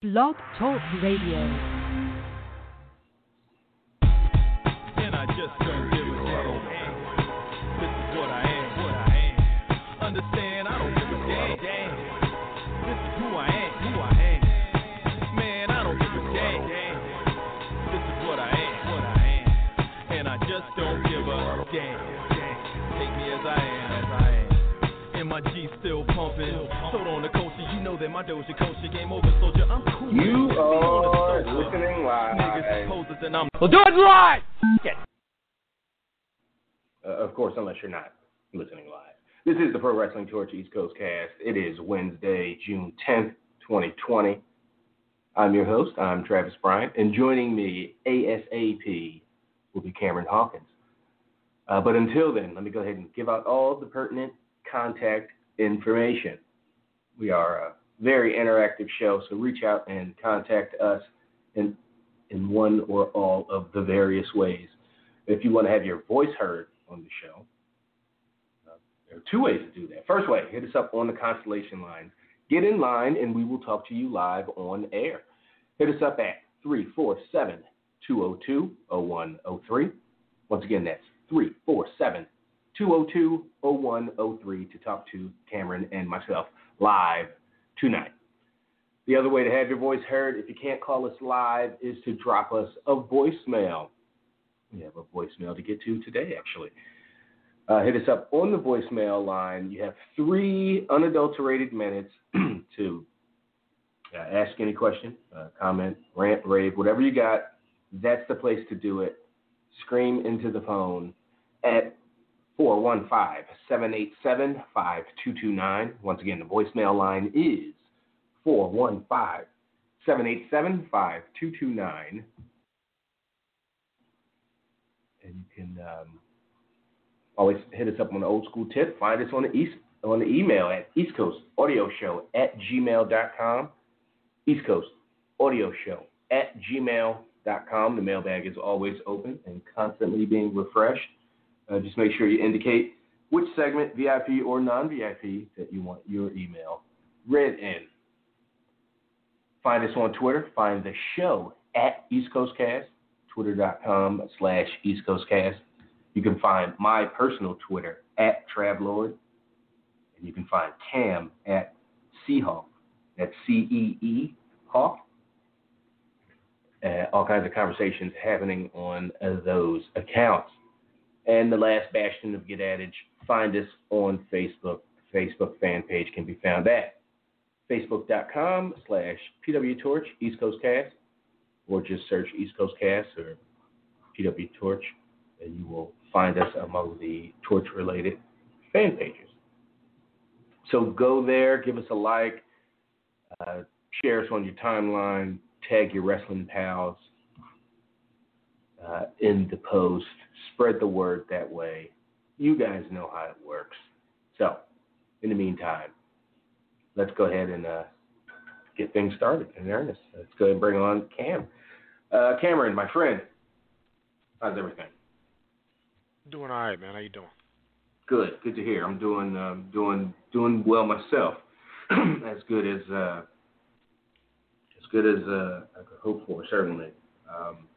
Blog Talk Radio. And I just don't give a damn. This is what I am, what I am. Understand, I don't give a damn. damn. This is who I am, who I am. Man, I don't give a damn. damn. This is what I am, what I am. And I just don't give a damn. damn. Take me as I am, as I am. And my G still pumping. That my Doja culture game over, soldier. I'm cool. You Be on the are sofa. listening Niggas live. poses and I'm We'll do it live. Uh, of course, unless you're not listening live. This is the Pro Wrestling Torch East Coast Cast. It is Wednesday, June 10th, 2020. I'm your host. I'm Travis Bryant, and joining me ASAP will be Cameron Hawkins. Uh, but until then, let me go ahead and give out all the pertinent contact information. We are a very interactive show, so reach out and contact us in in one or all of the various ways. If you want to have your voice heard on the show, uh, there are two ways to do that. First way, hit us up on the Constellation line. Get in line, and we will talk to you live on air. Hit us up at 347 202 0103. Once again, that's 347 202 0103 to talk to Cameron and myself live tonight. The other way to have your voice heard, if you can't call us live, is to drop us a voicemail. We have a voicemail to get to today, actually. Uh, hit us up on the voicemail line. You have three unadulterated minutes to uh, ask any question, uh, comment, rant, rave, whatever you got. That's the place to do it. Scream into the phone at 415 787 5229. Once again, the voicemail line is 415 787 5229. And you can um, always hit us up on the old school tip. Find us on the east on the email at East Coast Audio Show at gmail.com. East Coast Audio Show at gmail.com. The mailbag is always open and constantly being refreshed. Uh, just make sure you indicate which segment, VIP or non VIP, that you want your email read in. Find us on Twitter. Find the show at East Coast Cast, twitter.com slash East Coast Cast. You can find my personal Twitter at Travlord. And you can find Cam at Seahawk. That's C E E Hawk. Uh, all kinds of conversations happening on uh, those accounts. And the last bastion of Get Adage, find us on Facebook. Facebook fan page can be found at facebook.com slash pwtorch East Coast Cast, or just search East Coast Cast or PW Torch, and you will find us among the torch-related fan pages. So go there, give us a like, uh, share us on your timeline, tag your wrestling pals uh, in the post, spread the word that way. You guys know how it works. So, in the meantime, let's go ahead and uh, get things started in earnest. Let's go ahead and bring on Cam. Uh, Cameron, my friend, how's everything? Doing all right, man. How you doing? Good, good to hear. I'm doing um, doing doing well myself. as good as uh, as good as uh, I could hope for, certainly. Um,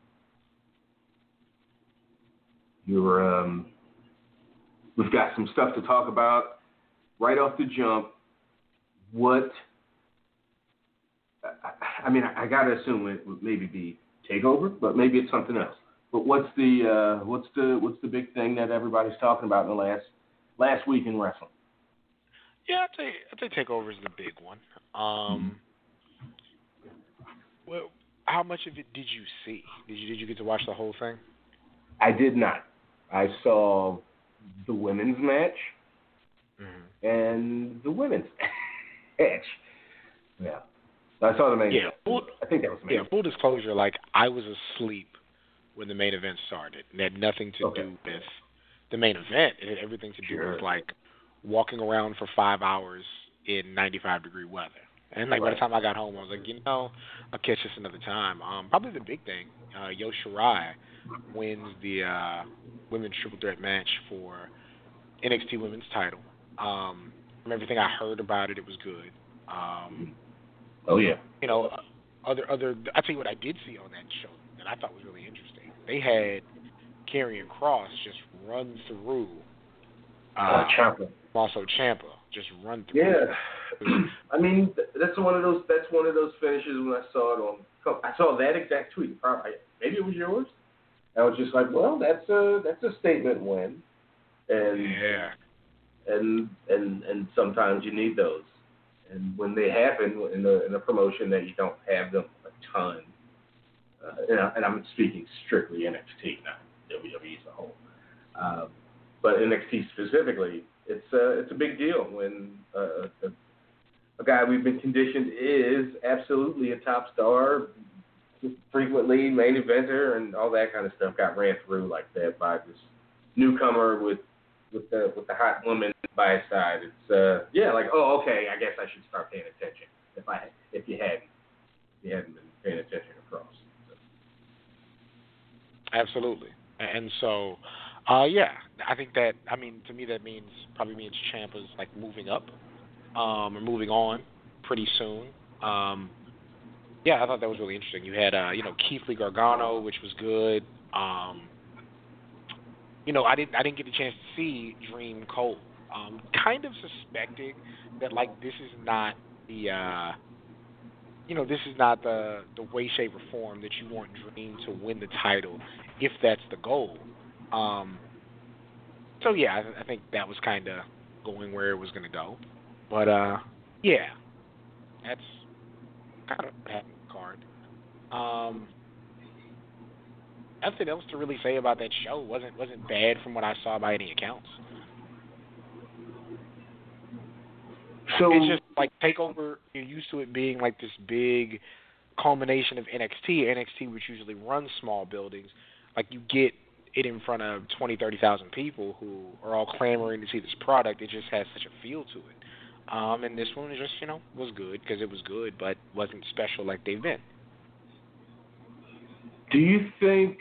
you're um, we've got some stuff to talk about right off the jump. What I, I mean, I, I got to assume it would maybe be takeover, but maybe it's something else. But what's the uh, what's the what's the big thing that everybody's talking about in the last last week in wrestling? Yeah, I'd say I'd say Takeover is the big one. Um, well, how much of it did you see? Did you did you get to watch the whole thing? I did not. I saw the women's match Mm-hmm. and the women's match. Yeah, I saw the main. Yeah, full, I think that was the main. yeah. Full disclosure, like I was asleep when the main event started. It had nothing to Okay. do with the main event. It had everything to do Sure. with like walking around for five hours in 95 degree weather. And like by the time I got home, I was like, you know, I'll catch this another time. Um, probably the big thing, uh, Io Shirai wins the uh, women's triple threat match for NXT Women's Title. Um, from everything I heard about it, it was good. Um, Oh yeah. you know, other other. I tell you what I did see on that show that I thought was really interesting. They had Karrion Kross just run through Uh, uh, also Ciampa, just run through. Yeah, I mean that's one of those that's one of those finishes when I saw it on. I saw that exact tweet. Probably maybe it was yours. I was just like, well, that's a that's a statement win, and Yeah. and and and sometimes you need those, and when they happen in a in a promotion that you don't have them a ton, uh, and, I, and I'm speaking strictly NXT, not WWE as a whole, um, but NXT specifically, it's a it's a big deal when uh, a, a guy we've been conditioned is absolutely a top star, frequently main eventer, and all that kind of stuff got ran through like that by this newcomer with with the with the hot woman by his side. It's uh yeah, like oh okay, I guess I should start paying attention if I if you hadn't if you hadn't been paying attention across. So. Absolutely. And so, uh, yeah, I think that I mean to me that means probably means Ciampa's like moving up, um, or moving on pretty soon. Um, yeah, I thought that was really interesting. You had uh, you know Keith Lee Gargano, which was good. Um, you know, I didn't I didn't get the chance to see Dream Cole. Um, kind of suspecting that like this is not the uh, you know this is not the the way, shape, or form that you want Dream to win the title if that's the goal. Um, so yeah, I, I think that was kind of going where it was going to go. But uh, yeah, that's kind of a card. Um, nothing else to really say about that show. wasn't wasn't bad from what I saw by any accounts. So it's just like takeover. You're used to it being like this big culmination of NXT. NXT, which usually runs small buildings, like you get it in front of twenty, thirty thousand people who are all clamoring to see this product. It just has such a feel to it. Um, and this one just, you know, was good because it was good, but wasn't special like they've been. Do you think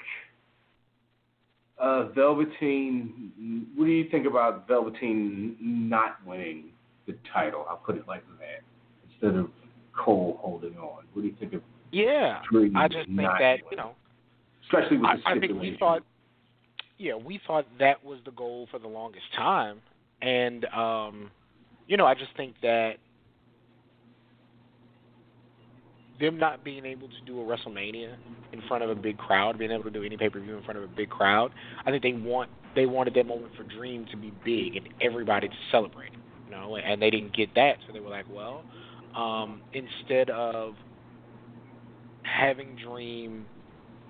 uh, Velveteen? What do you think about Velveteen not winning the title? I'll put it like that instead of Cole holding on. What do you think of Yeah, I just think that winning? you know, especially with the I stipulation? think we thought, yeah, we thought that was the goal for the longest time, and um, you know, I just think that them not being able to do a WrestleMania in front of a big crowd, being able to do any pay per view in front of a big crowd, I think they want they wanted that moment for Dream to be big and everybody to celebrate, you know, and they didn't get that, so they were like, well, um, instead of having Dream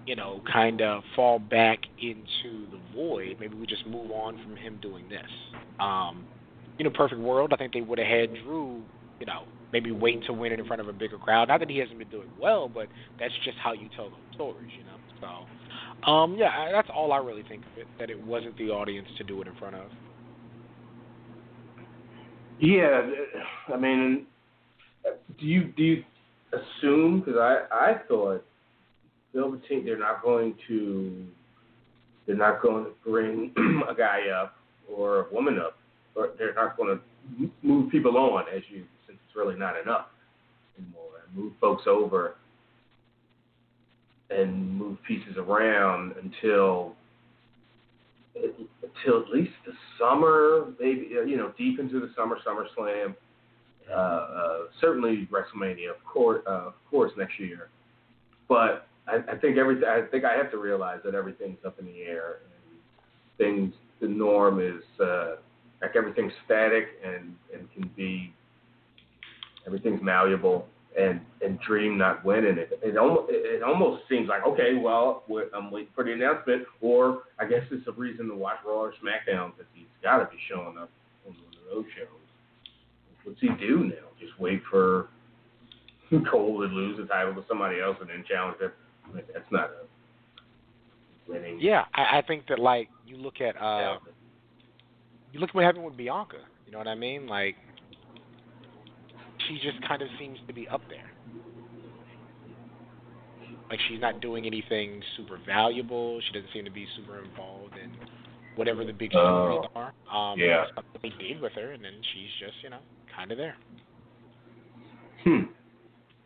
you know, kind of fall back into the void. Maybe we just move on from him doing this. Um, you know, perfect world. I think they would have had Drew, you know, maybe wait to win it in front of a bigger crowd. Not that he hasn't been doing well, but that's just how you tell those stories, you know. So, um, yeah, I- that's all I really think of it. That it wasn't the audience to do it in front of. Yeah, I mean, do you do you assume? Because I I thought Velveteen they're not going to they're not going to bring a guy up or a woman up, or they're not going to move people on as you since it's really not enough anymore, and move folks over and move pieces around until until at least the summer, maybe uh, you know, deep into the summer, SummerSlam, uh, uh, certainly WrestleMania, of course, uh, of course, next year. But I, I think every, I think I have to realize that everything's up in the air, and things, the norm is uh, like everything's static and and can be, everything's malleable. And and Dream not winning it, it almost it almost seems like okay, well, we're, I'm waiting for the announcement, or I guess it's a reason to watch Raw or SmackDown because he's got to be showing up on one of those shows. What's he do now? Just wait for Cole to lose the title to somebody else and then challenge it. I mean, that's not a winning. Yeah, I, I think that like you look at uh. You look at what happened with Bianca. You know what I mean? Like she just kind of seems to be up there. Like she's not doing anything super valuable. She doesn't seem to be super involved in whatever the big stories Oh, are. Um, yeah. they did with her, and then she's just you know kind of there. Hmm.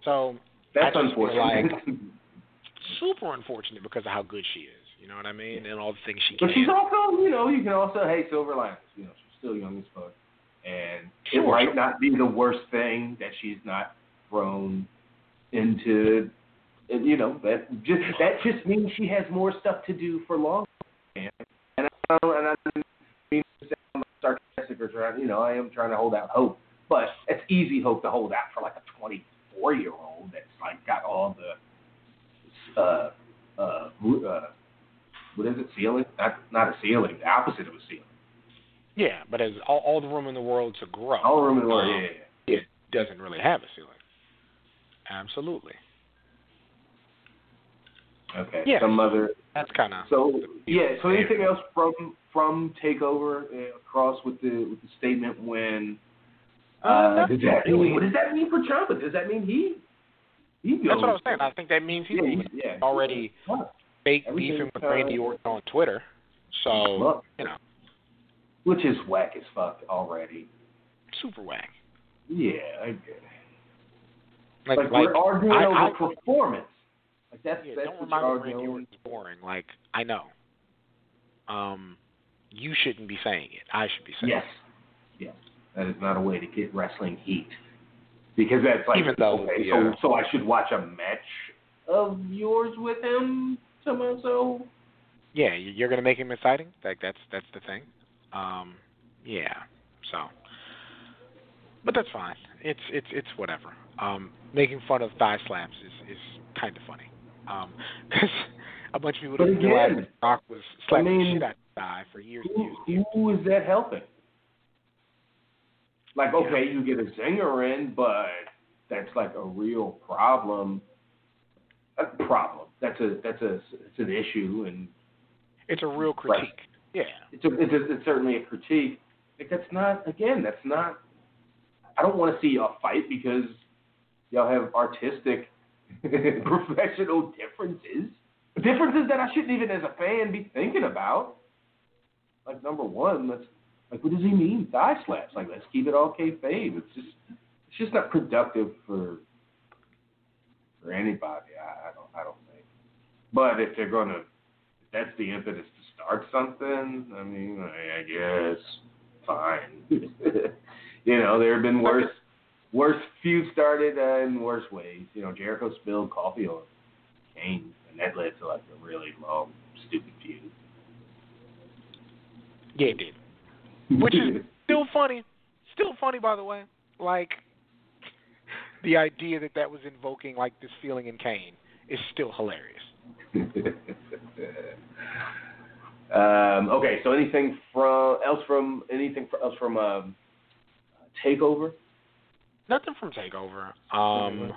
So That's I just feel unfortunate. like super unfortunate because of how good she is. You know what I mean? And all the things she can. but she's also, you know, you can also hey silver linings. You know, she's still young as fuck, and it might sure. not be the worst thing that she's not thrown into. You know that just that just means she has more stuff to do for long. And I don't, and I didn't mean to sound sarcastic or trying. You know, I am trying to hold out hope, but it's easy hope to hold out for like a 24 year old that's like got all the uh uh, uh what is it ceiling? Not not a ceiling. The opposite of a ceiling. Yeah, but as all, all the room in the world to grow. All the room in the world. um, Yeah, yeah. It doesn't really have a ceiling. Absolutely. Okay. Yeah. Some other. That's kind of. So yeah. So anything else from from takeover uh, across with the with the statement when? Uh, Uh, does that really. what does that mean for Ciampa? Does that mean he? He goes. That's what I was saying. I think that means he's Yeah, he- yeah. already. Fake beefing with Randy Orton on Twitter. So Look, you know, which is whack as fuck already. super whack. Yeah, I get it. Like, Like, like we're arguing I- over I- performance. Like that's yeah, that's don't what remind me Randy. Orton's boring. Like I know. Um, you shouldn't be saying it. I should be saying Yes. Yes. That is not a way to get wrestling heat. Because that's like Even though, okay, yeah. so so I should watch a match of yours with him somehow so. Yeah, you- you're gonna make him exciting. Like that's that's the thing. Um, yeah. So, but that's fine. It's it's it's whatever. Um, making fun of thigh slaps is is kind of funny. Um, because a bunch of people But didn't realize again, that Rock was slapping I mean, shit out of thigh for years and years. who, who is that helping? Like, okay, you get a zinger in, but that's like a real problem. A problem. That's a that's a it's an issue, and It's a real Right. critique. Yeah. it's a, it's, a, it's certainly a critique. Like that's not again. That's not. I don't want to see a fight because y'all have artistic, professional differences. Differences that I shouldn't even, as a fan, be thinking about. Like number one, let's like what does he mean thigh slaps? Like let's keep it all kayfabe. It's just it's just not productive for for anybody. I, I don't I don't. But if they're gonna, if that's the impetus to start something. I mean, I, I guess fine. you know, there have been worse worse feuds started uh, in worse ways. You know, Jericho spilled coffee on Kane, and that led to like a really long, stupid feud. Yeah, it did. Which is still funny. Still funny, by the way. Like the idea that that was invoking like this feeling in Kane is still hilarious. um, okay, so anything from else from anything fr- else from um, Takeover? Nothing from Takeover. Um,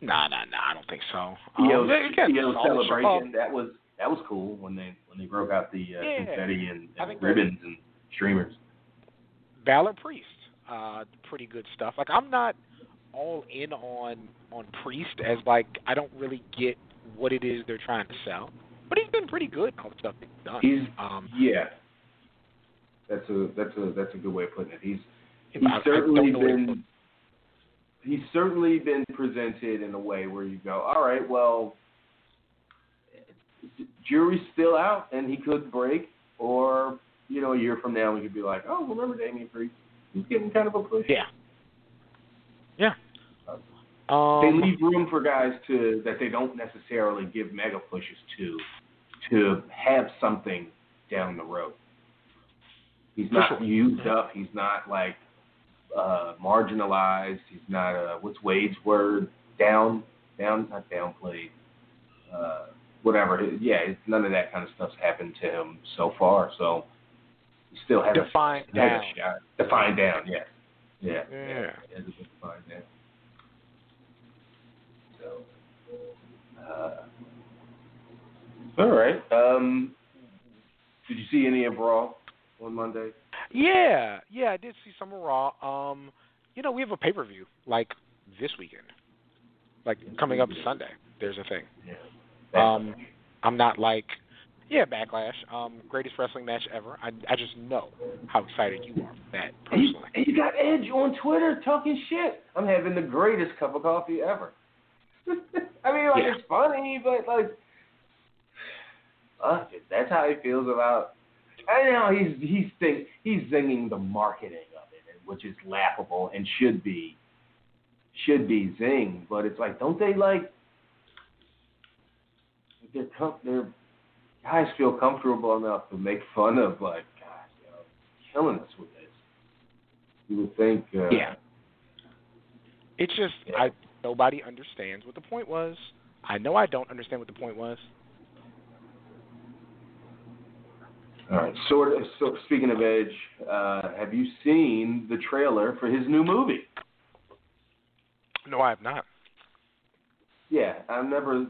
nah, nah, nah. I don't think so. Um, again, Theo's all the show- celebration that was that was cool when they when they broke out the uh, Yeah. confetti and, and ribbons and streamers. Balor Priest, uh, pretty good stuff. Like I'm not all in on on Priest as like I don't really get what it is they're trying to sell, but he's been pretty good in all the stuff he's done. He's um, yeah. That's a that's a that's a good way of putting it. He's he's I certainly don't know what he- been he's certainly been presented in a way where you go, all right, well, jury's still out and he could break, or you know, a year from now we could be like, oh, remember Damian Priest? He's getting kind of a push. Yeah. Yeah. They Um, leave room for guys to that they don't necessarily give mega pushes to, to have something down the road. He's not used up. He's not like uh, marginalized. He's not uh, what's Wade's word? Down, down, not downplayed. Uh, whatever. Yeah, it's, none of that kind of stuff's happened to him so far. So he still has Defined a, has down. a shot. Defined down. Yeah. Yeah. Yeah. He has a good defined down. So. Uh, all right. Um, did you see any of Raw on Monday? Yeah, yeah, I did see some of Raw. Um, you know, we have a pay per view like this weekend, like coming up Sunday. There's a thing. Yeah. Um, I'm not like, yeah, Backlash, um, greatest wrestling match ever. I I just know how excited you are for that And you, personally. and you got Edge on Twitter talking shit. I'm having the greatest cup of coffee ever. I mean, like Yeah. it's funny, but like, uh, that's how he feels about. I know he's he's think he's zinging the marketing of it, which is laughable and should be should be zing. But it's like, don't they like? They're com- they're guys feel comfortable enough to make fun of like, God, you know, killing us with this. You would think. Uh, Yeah. It's just Yeah. I nobody understands what the point was. I know I don't understand what the point was. All right. Sort of. So speaking of Edge, uh, have you seen the trailer for his new movie? No, I have not. Yeah, I'm never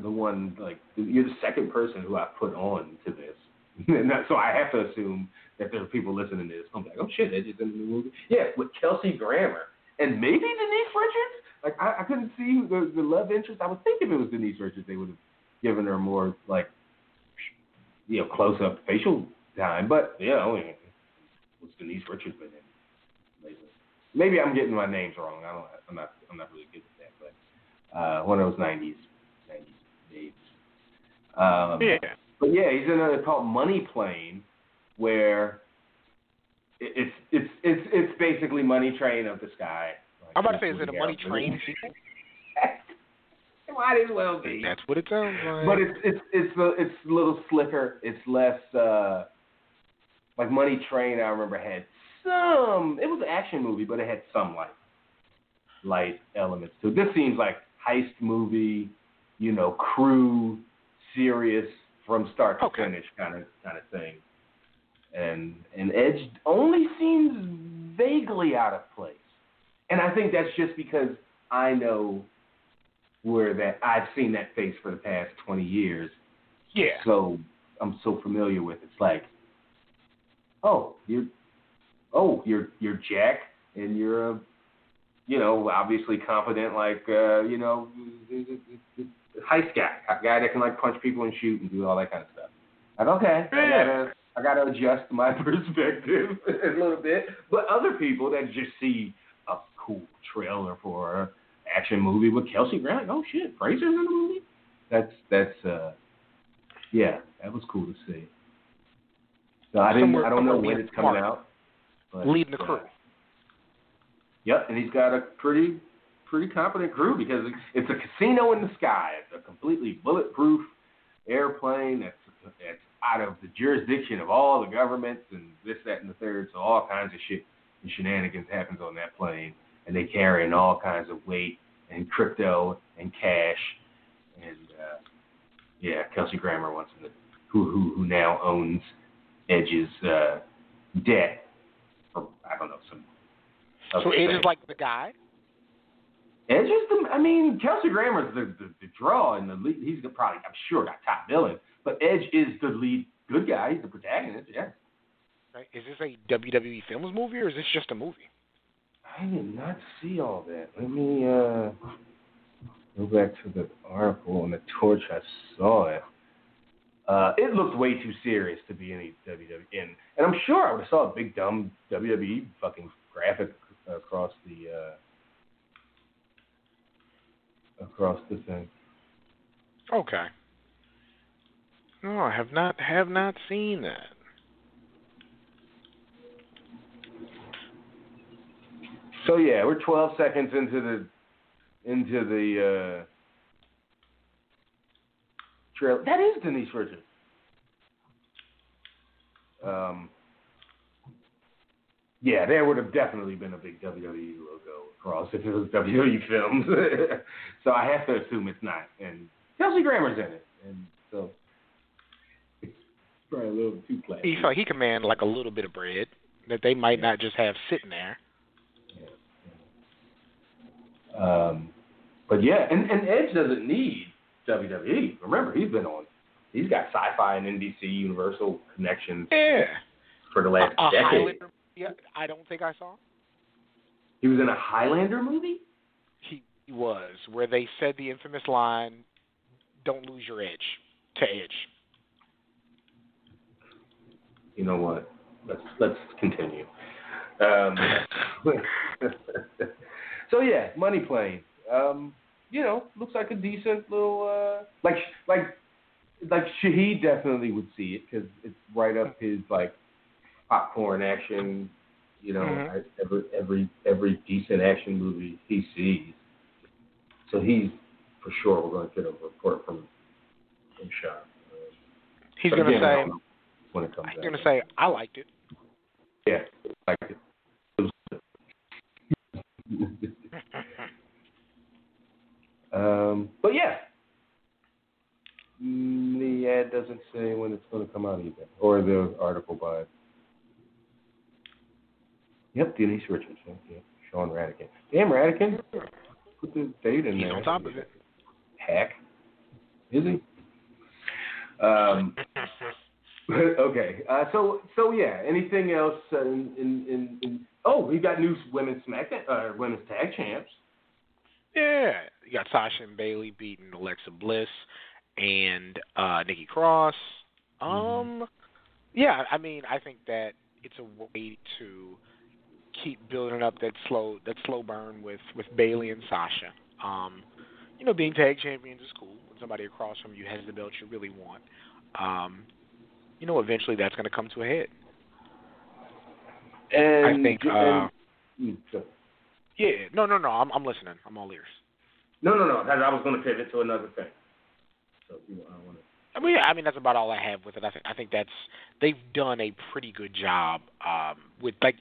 the one. Like you're the second person who I put on to this, and that, so I have to assume that there are people listening to this. I'm like, oh shit, Edge is in the new movie. Yeah, with Kelsey Grammer and maybe Denise Richards. Like I, I couldn't see the, the love interest. I would think if it was Denise Richards, they would have given her more like you know close up facial time. But you know, it was Denise Richards been in lately? Maybe I'm getting my names wrong. I don't. I'm not. I'm not really good at that. But uh, one of those '90s '90s days. Um, Yeah. but yeah, he's in a called Money Plane, where it's it's it's it's basically Money Train of the Sky. I'm about to say, is it a Money Train sequel? it might as well be. That's what it sounds like. But it's it's it's a, it's a little slicker. It's less uh like Money Train. I remember had some. It was an action movie, but it had some like light elements to it. This seems like heist movie, you know, crew, serious from start to Okay. finish kind of kind of thing. And and Edge only seems vaguely out of place. And I think that's just because I know where that I've seen that face for the past 20 years. yeah. So I'm so familiar with. it. It's like, oh, you're, oh, you're you're Jack, and you're a, you know, obviously competent, like, uh, you know, heist guy, a guy that can like punch people and shoot and do all that kind of stuff. Like, okay, I Yeah. gotta I gotta adjust my perspective a little bit. But other people that just see cool trailer for a action movie with Kelsey Grammer, oh shit, Frasier's in the movie. That's that's uh yeah, that was cool to see. So I didn't Somewhere- I don't know when it's coming out. But, Leading the uh, crew. Yep, and he's got a pretty pretty competent crew because it's a casino in the sky. It's a completely bulletproof airplane that's that's out of the jurisdiction of all the governments and this, that, and the third. So all kinds of shit and shenanigans happens on that plane, and they carry in all kinds of weight and crypto and cash, and uh, yeah, Kelsey Grammer wants to, who who who now owns Edge's uh, debt, or I don't know some. So Edge is like the guy. Edge is the. I mean, Kelsey Grammer's the, the the draw and the lead. He's probably, I'm sure, got top billing. But Edge is the lead good guy. He's the protagonist. Yeah. Right? Is this a WWE Films movie or is this just a movie? I did not see all that. Let me uh go back to the article on the torch. I saw it. Uh, it looked way too serious to be any WWE, and, and I'm sure I would have saw a big dumb WWE fucking graphic across the uh, across the thing. Okay. No, I have not have not seen that. So yeah, we're 12 seconds into the into the uh, trail. That is Denise Richards. Um, yeah, there would have definitely been a big WWE logo across if it was WWE Films. so I have to assume it's not. And Kelsey Grammer's in it, and so it's probably a little too classy. He felt he command like a little bit of bread that they might not just have sitting there. Um, but yeah, and, and Edge doesn't need WWE. Remember, he's been on. He's got sci-fi and NBC Universal connections Yeah. for the A, last a decade. Highlander yeah, I don't think I saw. He was in a Highlander movie. He, he was where they said the infamous line, "Don't lose your edge" to Edge. You know what? Let's let's continue. Um, so yeah, Money Plane. Um, you know, looks like a decent little uh, like like like Shahid definitely would see it because it's right up his like popcorn action. You know, Mhm. Every every every decent action movie he sees. So he's for sure we're going to get a report from from Sean. Uh, He's again, I say when it comes he's gonna say I liked it. yeah, like it. Um, but yeah, Mm, the ad doesn't say when it's going to come out either, or the article by. Yep, Denise Richardson. Yep. Sean Radican. Damn, Radican. Put the date in He's there. on top of it. Hack. Is he? Um, okay. Uh, so so yeah. Anything else uh, in, in in in? Oh, we got new women's SmackDown, uh, women's tag champs. Yeah, you got Sasha and Bayley beating Alexa Bliss and uh Nikki Cross. Um, yeah, I mean, I think that it's a way to keep building up that slow that slow burn with with Bayley and Sasha. Um, you know, being tag champions is cool. When somebody across from you has the belt you really want, um, you know, eventually that's going to come to a head. And I think. Uh, and, mm, yeah, no, no, no. I'm I'm listening. I'm all ears. No, no, no. I was going to pivot to another thing. So you know, I want to. I mean, yeah, I mean that's about all I have with it. I think I think that's they've done a pretty good job um, with like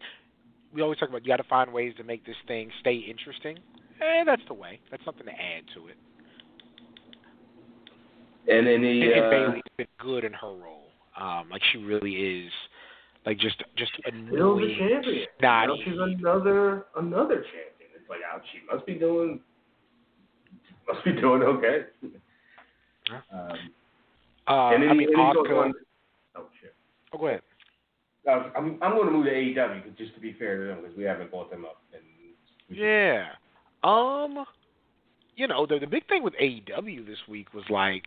we always talk about. You got to find ways to make this thing stay interesting, and that's the way. That's something to add to it. And any And, and uh, Bayley's been good in her role. Um, like she really is, like just just still the champion. snotty. Now she's another another champion. It's like she must be doing must be doing okay. Huh? Um, Uh, and then I mean, and then he goes Asuka. on- Oh shit. Oh, go ahead. Uh, I'm I'm going to move to AEW 'cause just to be fair to them because we haven't brought them up. And Yeah. Um, you know, the the big thing with AEW this week was like,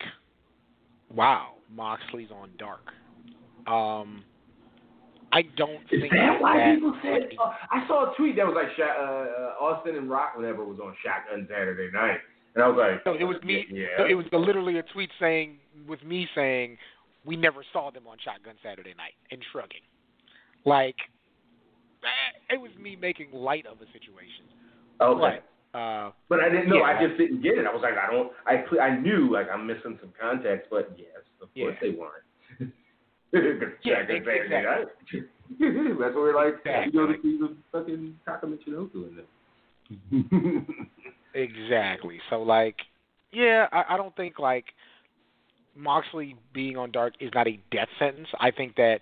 wow, Moxley's on Dark. Um, I don't Is think that why that- people said? Uh, I saw a tweet that was like uh, uh, Austin and Rock whenever was on Shotgun Saturday night, and I was like, No, it was me. Yeah. no, it was literally a tweet saying, with me saying, we never saw them on Shotgun Saturday Night, and shrugging. Like, eh, it was me making light of a situation. okay. But, uh, But I didn't know. Yeah. I just didn't get it. I was like, I don't. I I knew like I'm missing some context, but yes, of course Yeah. they weren't. Yeah, Shotgun ex- Saturday night. That's what we're like. Exactly. You go to see the fucking Taka Michinoku in there. Exactly. So like, yeah, I, I don't think like Moxley being on Dark is not a death sentence. I think that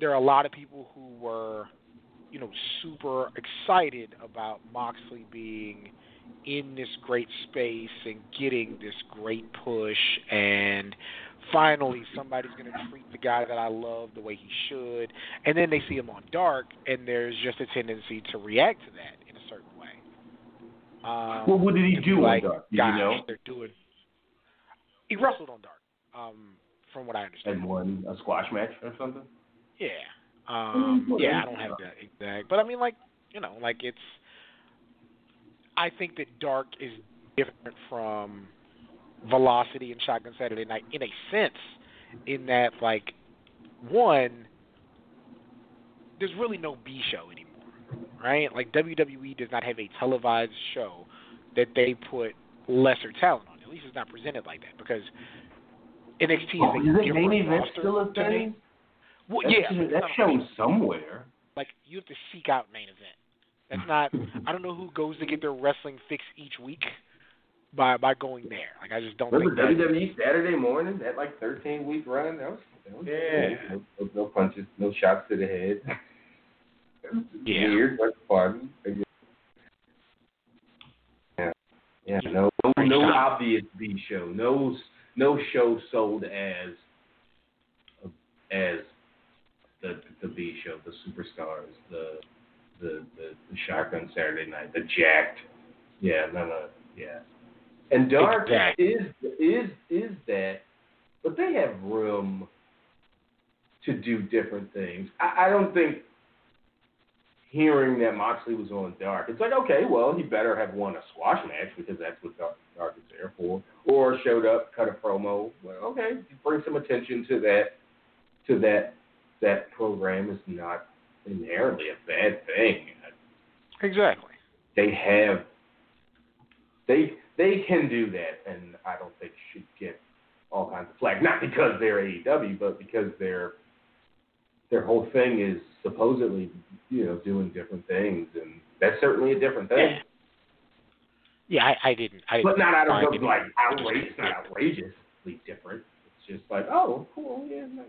there are a lot of people who were, you know, super excited about Moxley being in this great space and getting this great push and finally somebody's going to treat the guy that I love the way he should and then they see him on dark and there's just a tendency to react to that in a certain way. Um, well, what did he do be on like, Dark? Gosh, you know? they're doing. He wrestled on Dark, um, from what I understand. And won a squash match or something. Yeah. Um, yeah, I don't have that exact, but I mean, like, you know, like it's. I think that Dark is different from Velocity and Shotgun Saturday Night in a sense, in that like, one, there's really no B show anymore, right? Like WWE does not have a televised show that they put lesser talent on. At least it's not presented like that because NXT Oh, is is a it main event still a thing? Well, That's, yeah, that's it's shown somewhere. like you have to seek out main event. That's not. I don't know who goes to get their wrestling fix each week by by going there. Like I just don't Remember think that. WWE Saturday morning that like 13 week run? That was, that was Yeah. No, no, no punches, no shots to the head. Yeah. Weird, but fun. Yeah. Yeah. No, no, no obvious B show. No, no show sold as as the the B show, the superstars, the the the, the shotgun Saturday night, the jacked. Yeah, no, no, yeah. And Dark Exactly. is is is that, but they have room to do different things. I, I don't think hearing that Moxley was on Dark, it's like, okay, well, he better have won a squash match because that's what Dark, Dark is there for, or showed up, cut a promo. Well, okay, bring some attention to that. To that, that program is not inherently a bad thing. Exactly. They have, they they can do that, and I don't think should get all kinds of flack. Not because they're AEW, but because their their whole thing is supposedly, you know, doing different things, and that's certainly a different thing. Yeah, I, I didn't. I didn't But not out of like outrageous, not outrageously different. It's just like, oh, cool, yeah, nice.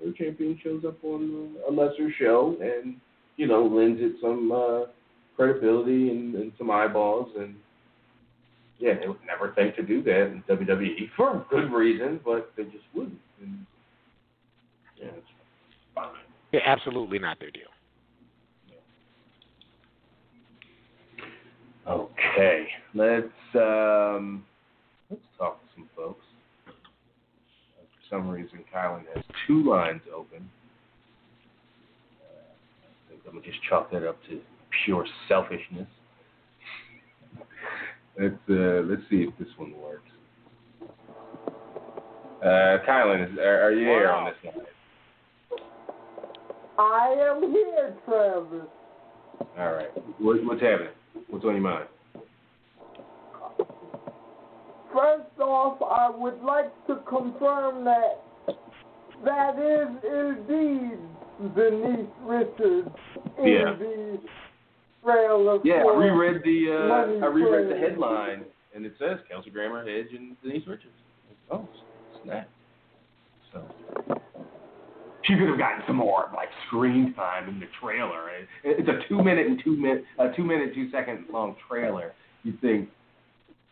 Their champion shows up on a lesser show, and you know, lends it some uh, credibility and, and some eyeballs, and yeah, they would never think to do that in WWE for good reason, but they just wouldn't. And, yeah, it's fine. Yeah, absolutely not their deal. Okay, let's um, let's talk to some folks. For some reason, Kylan has two lines open. Uh, I think I'm gonna just chalk that up to pure selfishness. Let's uh, let's see if this one works. Uh, Kylan, are, are you there on this line? I am here, Travis. All right. What, what's happening? What's on your mind? First off, I would like to confirm that that is indeed Denise Richards in Yeah. the Trail of Yeah, I Glory. reread the uh, I reread the headline, and it says Kelsey Grammer, Edge, and Denise Richards. Oh, snap! So she could have gotten some more like screen time in the trailer. It- It's a two minute and two minute, a two minute two second long trailer. You think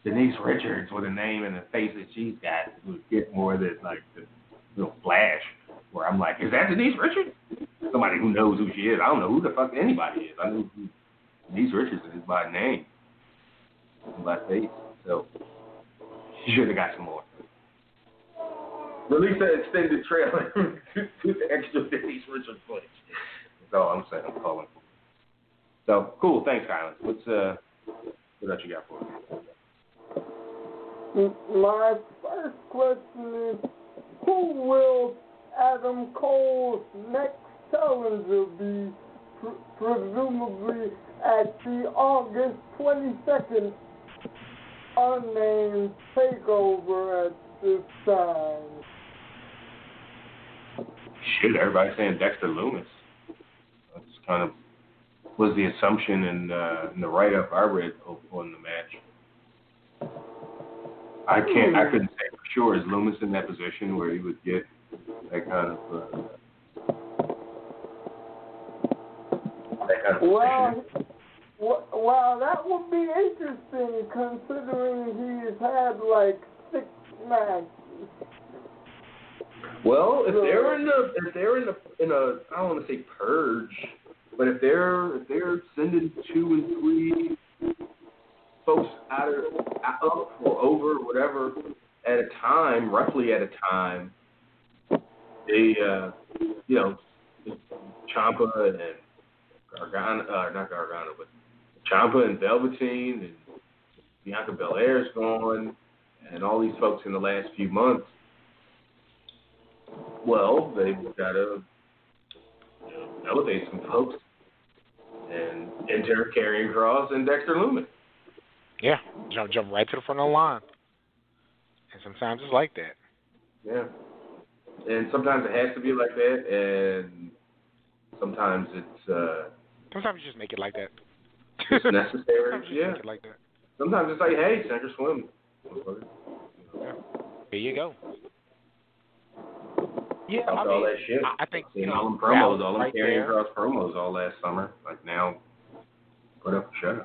Denise Richards with a name and a face that she's got would get more than like the little flash. Where I'm like, is that Denise Richards? Somebody who knows who she is. I don't know who the fuck anybody is. I know who Denise Richards is by name, by face. So she should have got some more. Release that extended trailer to the extra Denise Richards footage. All I'm saying. I'm calling. So cool. Thanks, Kylan. What's uh, what else you got for me? My first question is, who will Adam Cole's next challenger be? Pr- presumably at the August 22nd unnamed takeover at this time. Shit, everybody's saying Dexter Lumis. That's kind of was the assumption in, uh, in the write up I read on the match. I can't. I couldn't say for sure. Is Lumis in that position where he would get that kind of uh, that kind of Well, position? well, that would be interesting considering he's had like six matches. Well, if they're in the if they're in the in a I don't want to say purge, but if they're if they're sending two and three folks out of up or over or whatever at a time, roughly at a time, they uh you know Ciampa and Gargano, uh, not Gargano, but Ciampa and Velveteen and Bianca Belair's gone, and all these folks in the last few months. Well, they've got to you know, elevate some folks and enter Karrion Kross and Dexter Lumis. Yeah, jump jump right to the front of the line. And sometimes it's like that. Yeah. And sometimes it has to be like that, and sometimes it's uh, Sometimes you just make it like that. it's necessary. Sometimes yeah. like that. Sometimes it's like, hey, or swim. motherfucker. Here you go. Yeah, I all mean, that shit. I, I think you all them promos, all them right there. Kross promos all last summer. Like now, put up a show.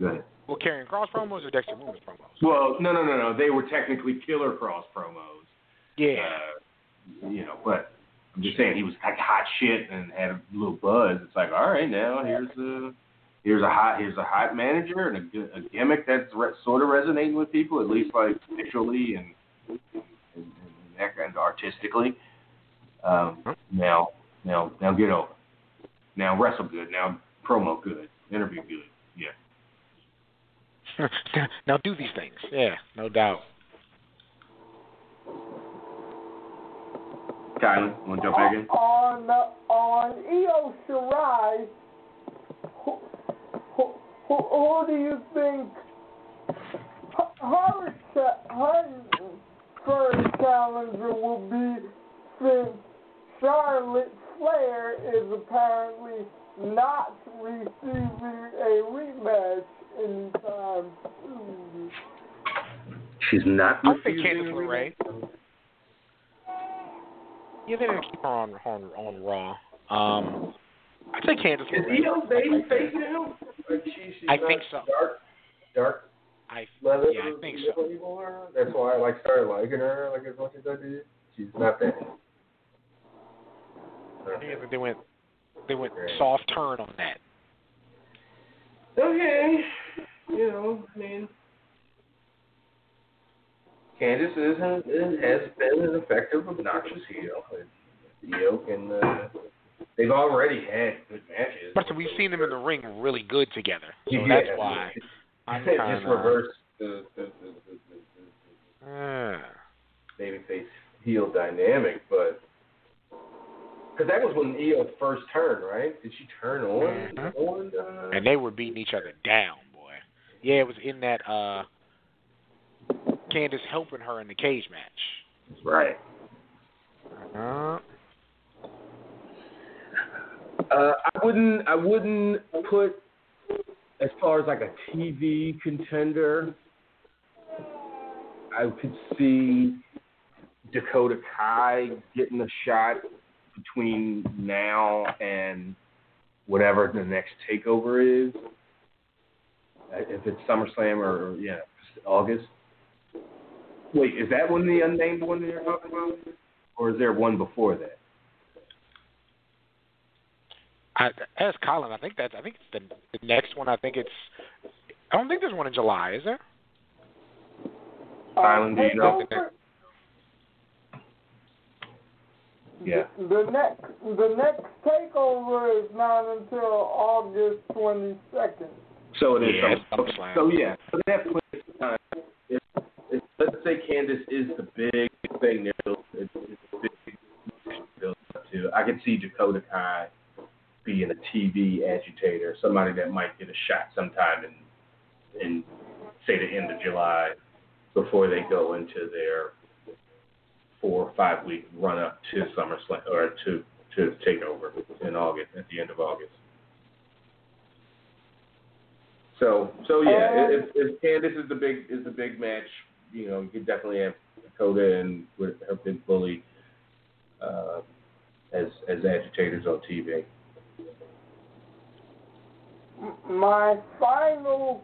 Go ahead. Well, Karrion Kross promos or Dexter Lumis promos? Well, no, no, no, no. They were technically Killer Kross promos. Yeah. Uh, you know, but I'm just saying he was like hot shit and had a little buzz. It's like, all right, now here's a here's a hot here's a hot manager and a, a gimmick that's re- sort of resonating with people, at least like visually and and, and, and artistically. Um, now, now, now get over. Now wrestle good. Now promo good. Interview good. Yeah. now do these things. Yeah, no doubt. Kylie, want to jump back in? On on Io Shirai, who, who, who, who do you think her, her first challenger will be since Charlotte Flair is apparently not receiving a rematch anytime soon? She's not. I think refusing Candice a LeRae. Yeah, they didn't keep her on on on Raw. Um, I think Candice Is LeRae. Io baby like that. face now? Like she, she's I think so. Dark, dark I leather. yeah, I think so. anymore. That's why I like started liking her like as much as I did. She's not that. They went they went soft turn on that. Okay, you know, I mean, Candice is an, has been an effective, obnoxious heel. Io can. Uh, they've already had good matches. But we've seen them in the ring really good together, so Yeah. that's why I'm just kinda- reverse the, the, the, the, the, the Uh, babyface heel dynamic, but because that was when Io first turned, right? Did she turn on Mhm. on? Uh, and they were beating each other down, boy. Yeah, it was in that uh Candice helping her in the cage match. right. Uh, Uh, I wouldn't. I wouldn't put as far as like a TV contender. I could see Dakota Kai getting a shot between now and whatever the next takeover is. Uh, If it's SummerSlam or yeah, August. Wait, is that one the unnamed one that you're talking about, or is there one before that? I ask Colin. I think that's. I think it's the the next one. I think it's. I don't think there's one in July, is there? Island, do you know? takeover? Yeah. The, the next the next takeover is not until August twenty second. So it is. Yeah, so, so yeah, so they have plenty of time. Uh, if, if, let's say Candice is the big thing they're it's, it's big build up to. I could see Dakota Kai being a TV agitator, somebody that might get a shot sometime in, in say the end of July, before they go into their four or five week run up to SummerSlam or to to Takeover in August at the end of August. So so yeah, if, if Candice is the big is the big match, you know, you could definitely have Dakota and with her big bully uh, as as agitators on TV. My final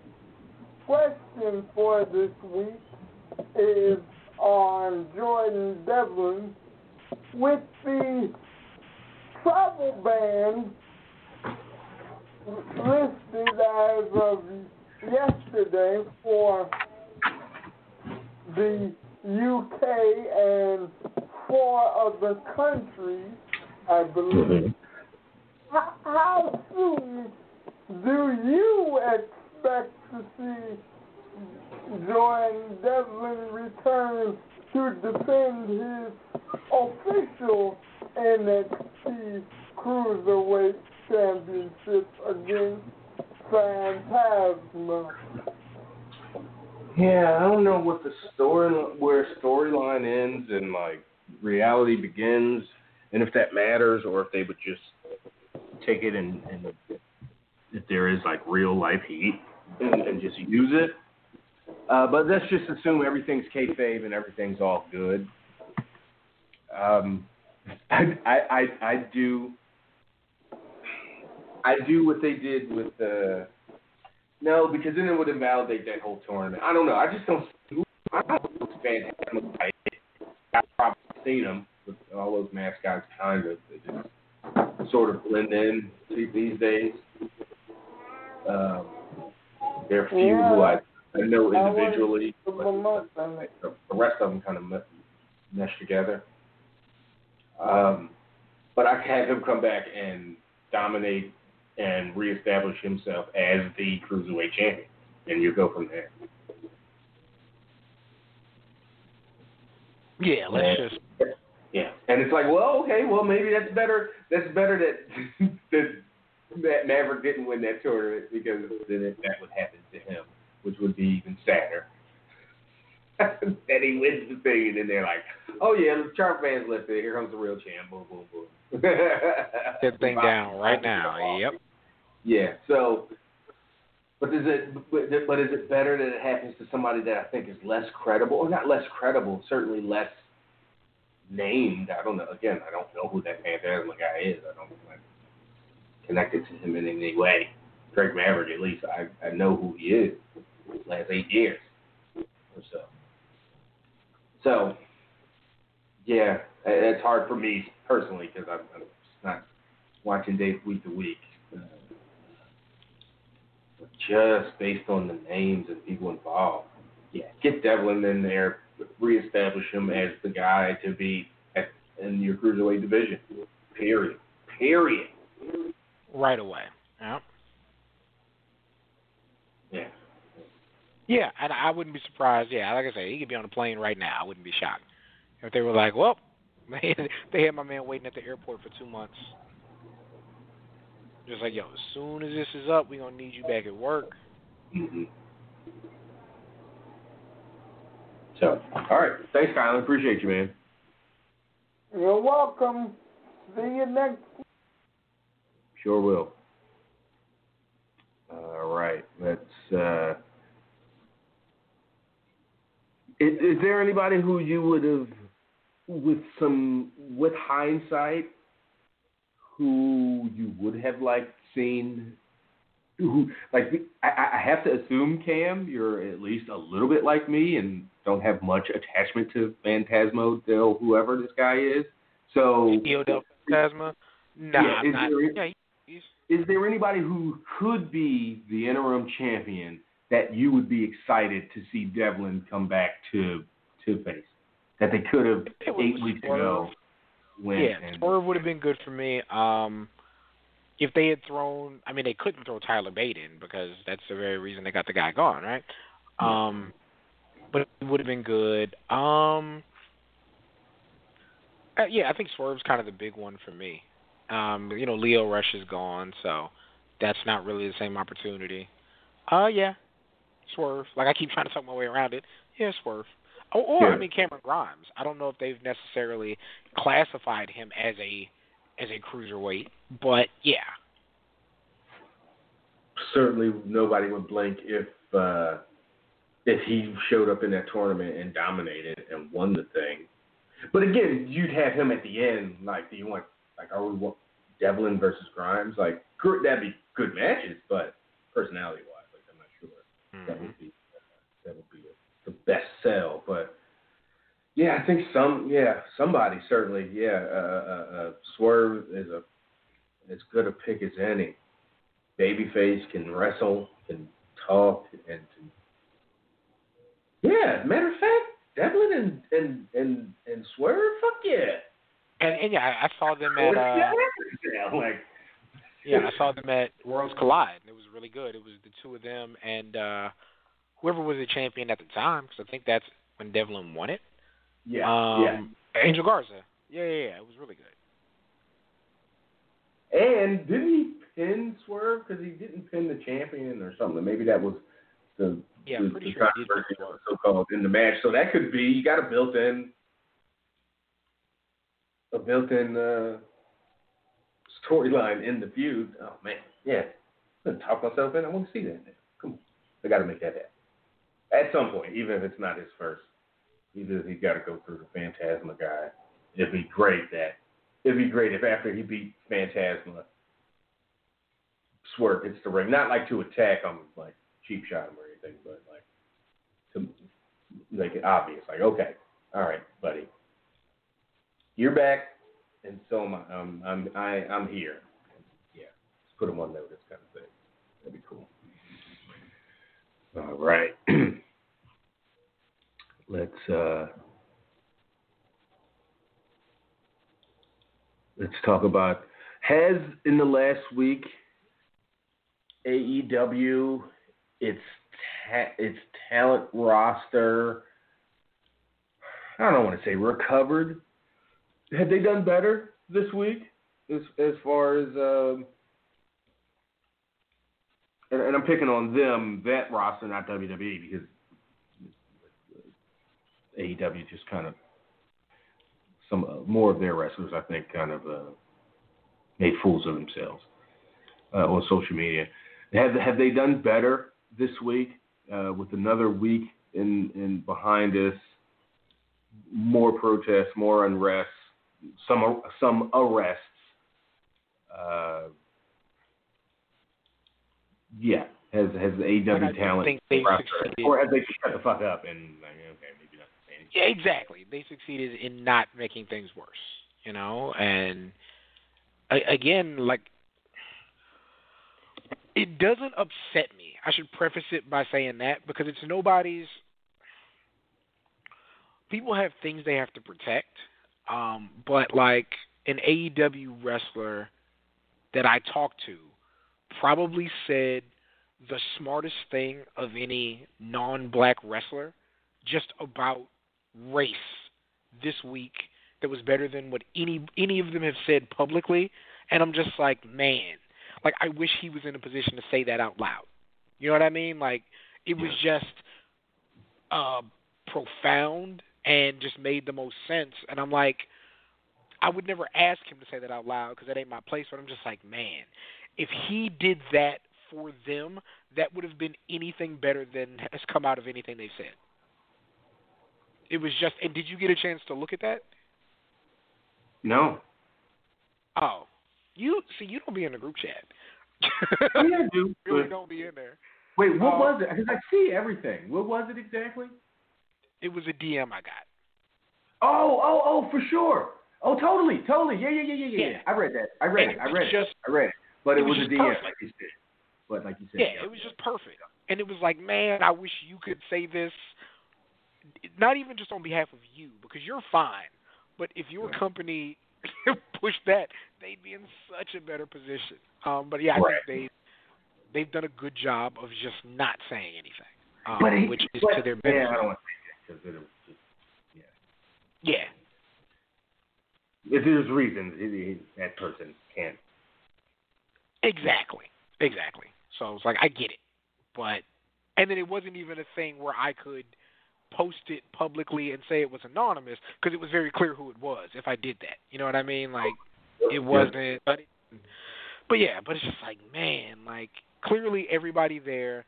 question for this week is on Jordan Devlin with the travel ban listed as of yesterday for the UK and four other countries, I believe. Mm-hmm. How, how soon do you expect to see Jordan Devlin return to defend his official NXT Cruiserweight Championship against Phantasma? Yeah, I don't know what the story where storyline ends and like reality begins, and if that matters, or if they would just take it and, and if there is like real life heat and, and just use it. Uh, but let's just assume everything's kayfabe and everything's all good. Um, I, I I I do I do what they did with the. No, because then it would invalidate that whole tournament. I don't know. I just don't. I don't know. Phantasm. I've probably seen them with all those mascots, kind of. They just sort of blend in these days. Um, there are few who I, I know I wouldn't individually, put but them up it. the the rest of them kind of mesh together. Um, but I have him come back and dominate and reestablish himself as the cruiserweight champion, and you go from there. Yeah, let's just. Yeah, and it's like, well, okay, well, maybe that's better. That's better that that that Maverick didn't win that tournament because then it, that would happen to him, which would be even sadder. that he wins the thing, and then they're like, "Oh yeah, the chart fans lifted. Here comes the real champ." Boom, boom, boom. That thing down right now. Yep. Yeah. So, but is it but, but is it better that it happens to somebody that I think is less credible, or not less credible, certainly less named? I don't know. Again, I don't know who that Phantasm guy is. I don't like, connected to him in any way. Drake Maverick, at least I I know who he is. Last eight years or so. So, yeah, it's hard for me personally because I'm, I'm not watching Dave week to week. Uh, but just based on the names and people involved, yeah, get Devlin in there, reestablish him as the guy to be at, in your cruiserweight division. Period. Period. Right away. Yeah. Yeah, and I wouldn't be surprised. Yeah, like I said, he could be on a plane right now. I wouldn't be shocked if they were like, "Well, they had my man waiting at the airport for two months." Just like, yo, as soon as this is up, we're gonna need you back at work. hmm So, all right. Thanks, Kylan. Appreciate you, man. You're welcome. See you next Sure will. All right. Let's. Uh, is, is there anybody who you would have, with some, with hindsight, who you would have liked seen? Who like I, I have to assume Cam, you're at least a little bit like me and don't have much attachment to Phantasmo Del whoever this guy is. So Hijo Del Fantasma? Nah, Yeah, is not. there- Yeah, is there anybody who could be the interim champion that you would be excited to see Devlin come back to to face that they could have eight weeks Swerve. ago when yeah, and, Swerve would have been good for me. Um, if they had thrown, I mean, they couldn't throw Tyler Bate in because that's the very reason they got the guy gone, right? Um, but it would have been good. Um, uh, yeah, I think Swerve's kind of the big one for me. Um, you know, Lio Rush is gone, so that's not really the same opportunity. Uh, yeah, Swerve. Like I keep trying to talk my way around it. Yeah, Swerve. Or, or Yeah. I mean, Cameron Grimes. I don't know if they've necessarily classified him as a as a cruiserweight, but yeah, certainly nobody would blink if uh, if he showed up in that tournament and dominated and won the thing. But again, you'd have him at the end. Like, do you want like are we want Devlin versus Grimes? Like, that'd be good matches, but personality wise, like I'm not sure that would be that would be the best sell. But yeah, I think some yeah somebody certainly yeah uh, uh, uh, Swerve is a as good a pick as any. Babyface can wrestle, can talk, and can, yeah. Matter of fact, Devlin and and and and Swerve, fuck yeah. and and yeah, I I saw them at uh, yeah, like yeah, I saw them at Worlds Collide. and It was really good. It was the two of them and uh whoever was the champion at the time, because I think that's when Devlin won it. yeah, Um, Angel Garza. Yeah, yeah, yeah. It was really good. And didn't he pin Swerve because he didn't pin the champion or something? Maybe that was the Yeah, the, pretty the sure controversy so-called in the match. So that could be you got a built-in a built-in uh, storyline in the feud. Oh man, yeah. I'm gonna talk myself in. I want to see that. Now. Come on, I got to make that happen at some point, even if it's not his first. If he's got to go through the Phantasma guy, it'd be great that it'd be great if after he beat Phantasma, Swerve hits the ring. Not like to attack him, like cheap shot him or anything, but like to make it obvious. Like, okay, all right, buddy, you're back, and so am I. Um, I'm I, I'm here. Yeah, just put him on notice, kind of thing. That'd be cool. All right. let's uh let's talk about Has in the last week AEW its ta- its talent roster I don't want to say recovered. Have they done better this week as as far as um and, and I'm picking on them that roster, not WWE, because AEW just kind of some uh, more of their wrestlers, I think, kind of uh, made fools of themselves uh, on social media. Have have they done better this week uh, with another week in in behind us? More protests, more unrest, some some arrests. Uh, yeah, has has the I talent think they succeeded. or have they just shut the fuck up and like okay maybe not say anything? Yeah, exactly. They succeeded in not making things worse, you know. And again, like it doesn't upset me. I should preface it by saying that because it's nobody's. People have things they have to protect, um, but like an AEW wrestler that I talked to probably said the smartest thing of any non-black wrestler just about race this week that was better than what any any of them have said publicly. And I'm just like man like I wish he was in a position to say that out loud. You know what I mean? Like it was just uh profound and just made the most sense and I'm like I would never ask him to say that out loud because that ain't my place but I'm just like man if he did that for them that would have been anything better than has come out of anything they've said it was just. And did you get a chance to look at that? No. Oh, you see, you don't be in the group chat. Yeah, I do. really don't be in there. Wait, what Uh, was it? Because I see everything. What was it exactly? It was a DM I got. Oh, oh, oh, for sure. Oh, totally, totally. Yeah, yeah, yeah, yeah, yeah. Yeah. I read that. I read And it. I read it. just- I read it. But it, it was was, a DM, perfect. like you said. But like you said. Yeah, it was just perfect. And it was like, man, I wish you could say this, not even just on behalf of you, because you're fine. But if your Right. company pushed that, they'd be in such a better position. Um, but yeah, I Right. think they they've done a good job of just not saying anything, um, But he- which is but- to their benefit. Yeah, I don't want to say that because it was just. yeah, If there's reasons, it, it, that person can't. Exactly. Exactly. So it's like I get it, but and then it wasn't even a thing where I could post it publicly and say it was anonymous because it was very clear who it was if I did that. You know what I mean? Like it wasn't. But it, but yeah, but it's just like man, like clearly everybody there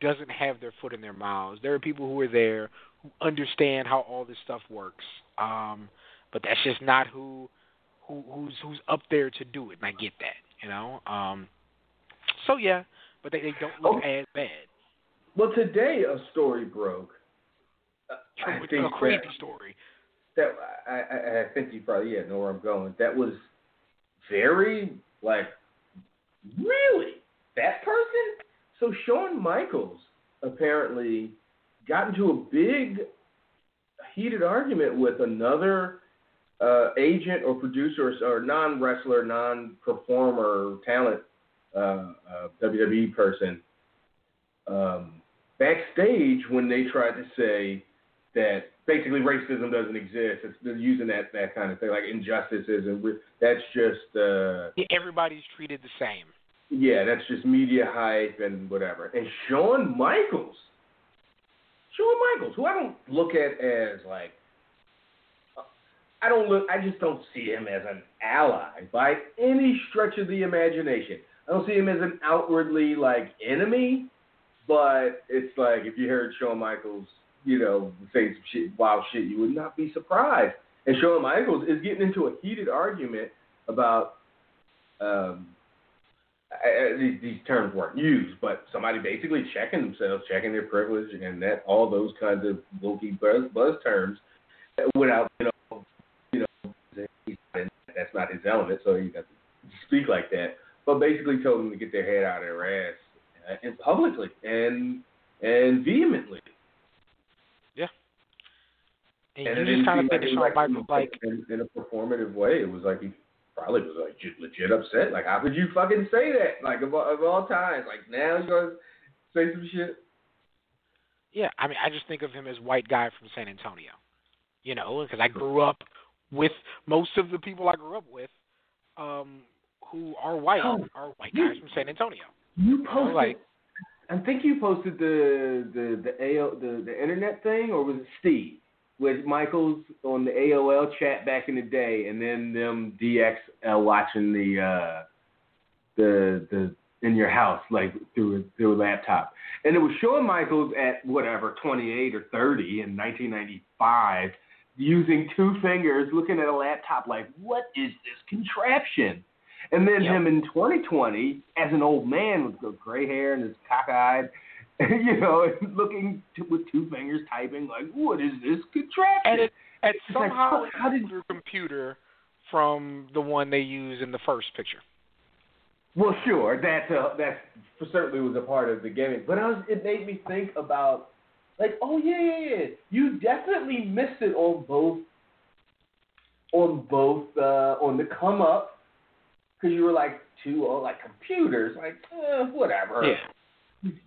doesn't have their foot in their mouths. There are people who are there who understand how all this stuff works. Um, but that's just not who who who's who's up there to do it, and I get that, you know. Um, so yeah, but they they don't look Oh. as bad. Well, today a story broke. I It's think a crazy that- story. that I, I, I think you probably yeah know where I'm going. That was very like really that person. So Shawn Michaels apparently got into a big heated argument with another uh, agent or producer or, non wrestler, non performer, talent uh, uh, WWE person um, backstage when they tried to say that basically racism doesn't exist. It's they're using that that kind of thing, like injustices, and that's just uh, everybody's treated the same. Yeah, that's just media hype and whatever. And Shawn Michaels, Shawn Michaels, who I don't look at as like, I don't look, I just don't see him as an ally by any stretch of the imagination. I don't see him as an outwardly like enemy, but it's like if you heard Shawn Michaels, you know, say some shit, wild shit, you would not be surprised. And Shawn Michaels is getting into a heated argument about um, I, I, these, these terms weren't used, but somebody basically checking themselves, checking their privilege, and that all those kinds of wokey buzz buzz terms, without you know, you know, in- that's not his element, so he got to speak like that. But basically told them to get their head out of their ass, uh, and publicly and and vehemently. And, And you it just kind of didn't think seem of Shawn like like in, in a performative way. It was like he probably was like legit upset. Like, how could you fucking say that? Like of, all- of all times, like now you're gonna say some shit. Yeah, I mean, I just think of him as white guy from San Antonio. You know, because I grew up with most of the people I grew up with, um, who are white, Oh, are white you- guys from San Antonio. You You know, posted. like, I think you posted the the the AO the the internet thing, or was it Steve with Michaels on the AOL chat back in the day, and then them DX uh, watching the uh, the the in your house like through a, through a laptop, and it was showing Michaels at whatever 28 or 30 in 1995 using two fingers looking at a laptop like what is this contraption and then Yep. him in 2020 as an old man with the gray hair and his cockeyed you know looking to, with two fingers typing like what is this contraption and it and It's somehow fuck, how did- a computer from the one they use in the first picture. Well, sure, that's a that certainly was a part of the gimmick, but I was, it made me think about like, oh yeah, yeah, yeah, you definitely missed it on both on both uh, on the come up because you were like two oh like computers, like eh, whatever, Yeah.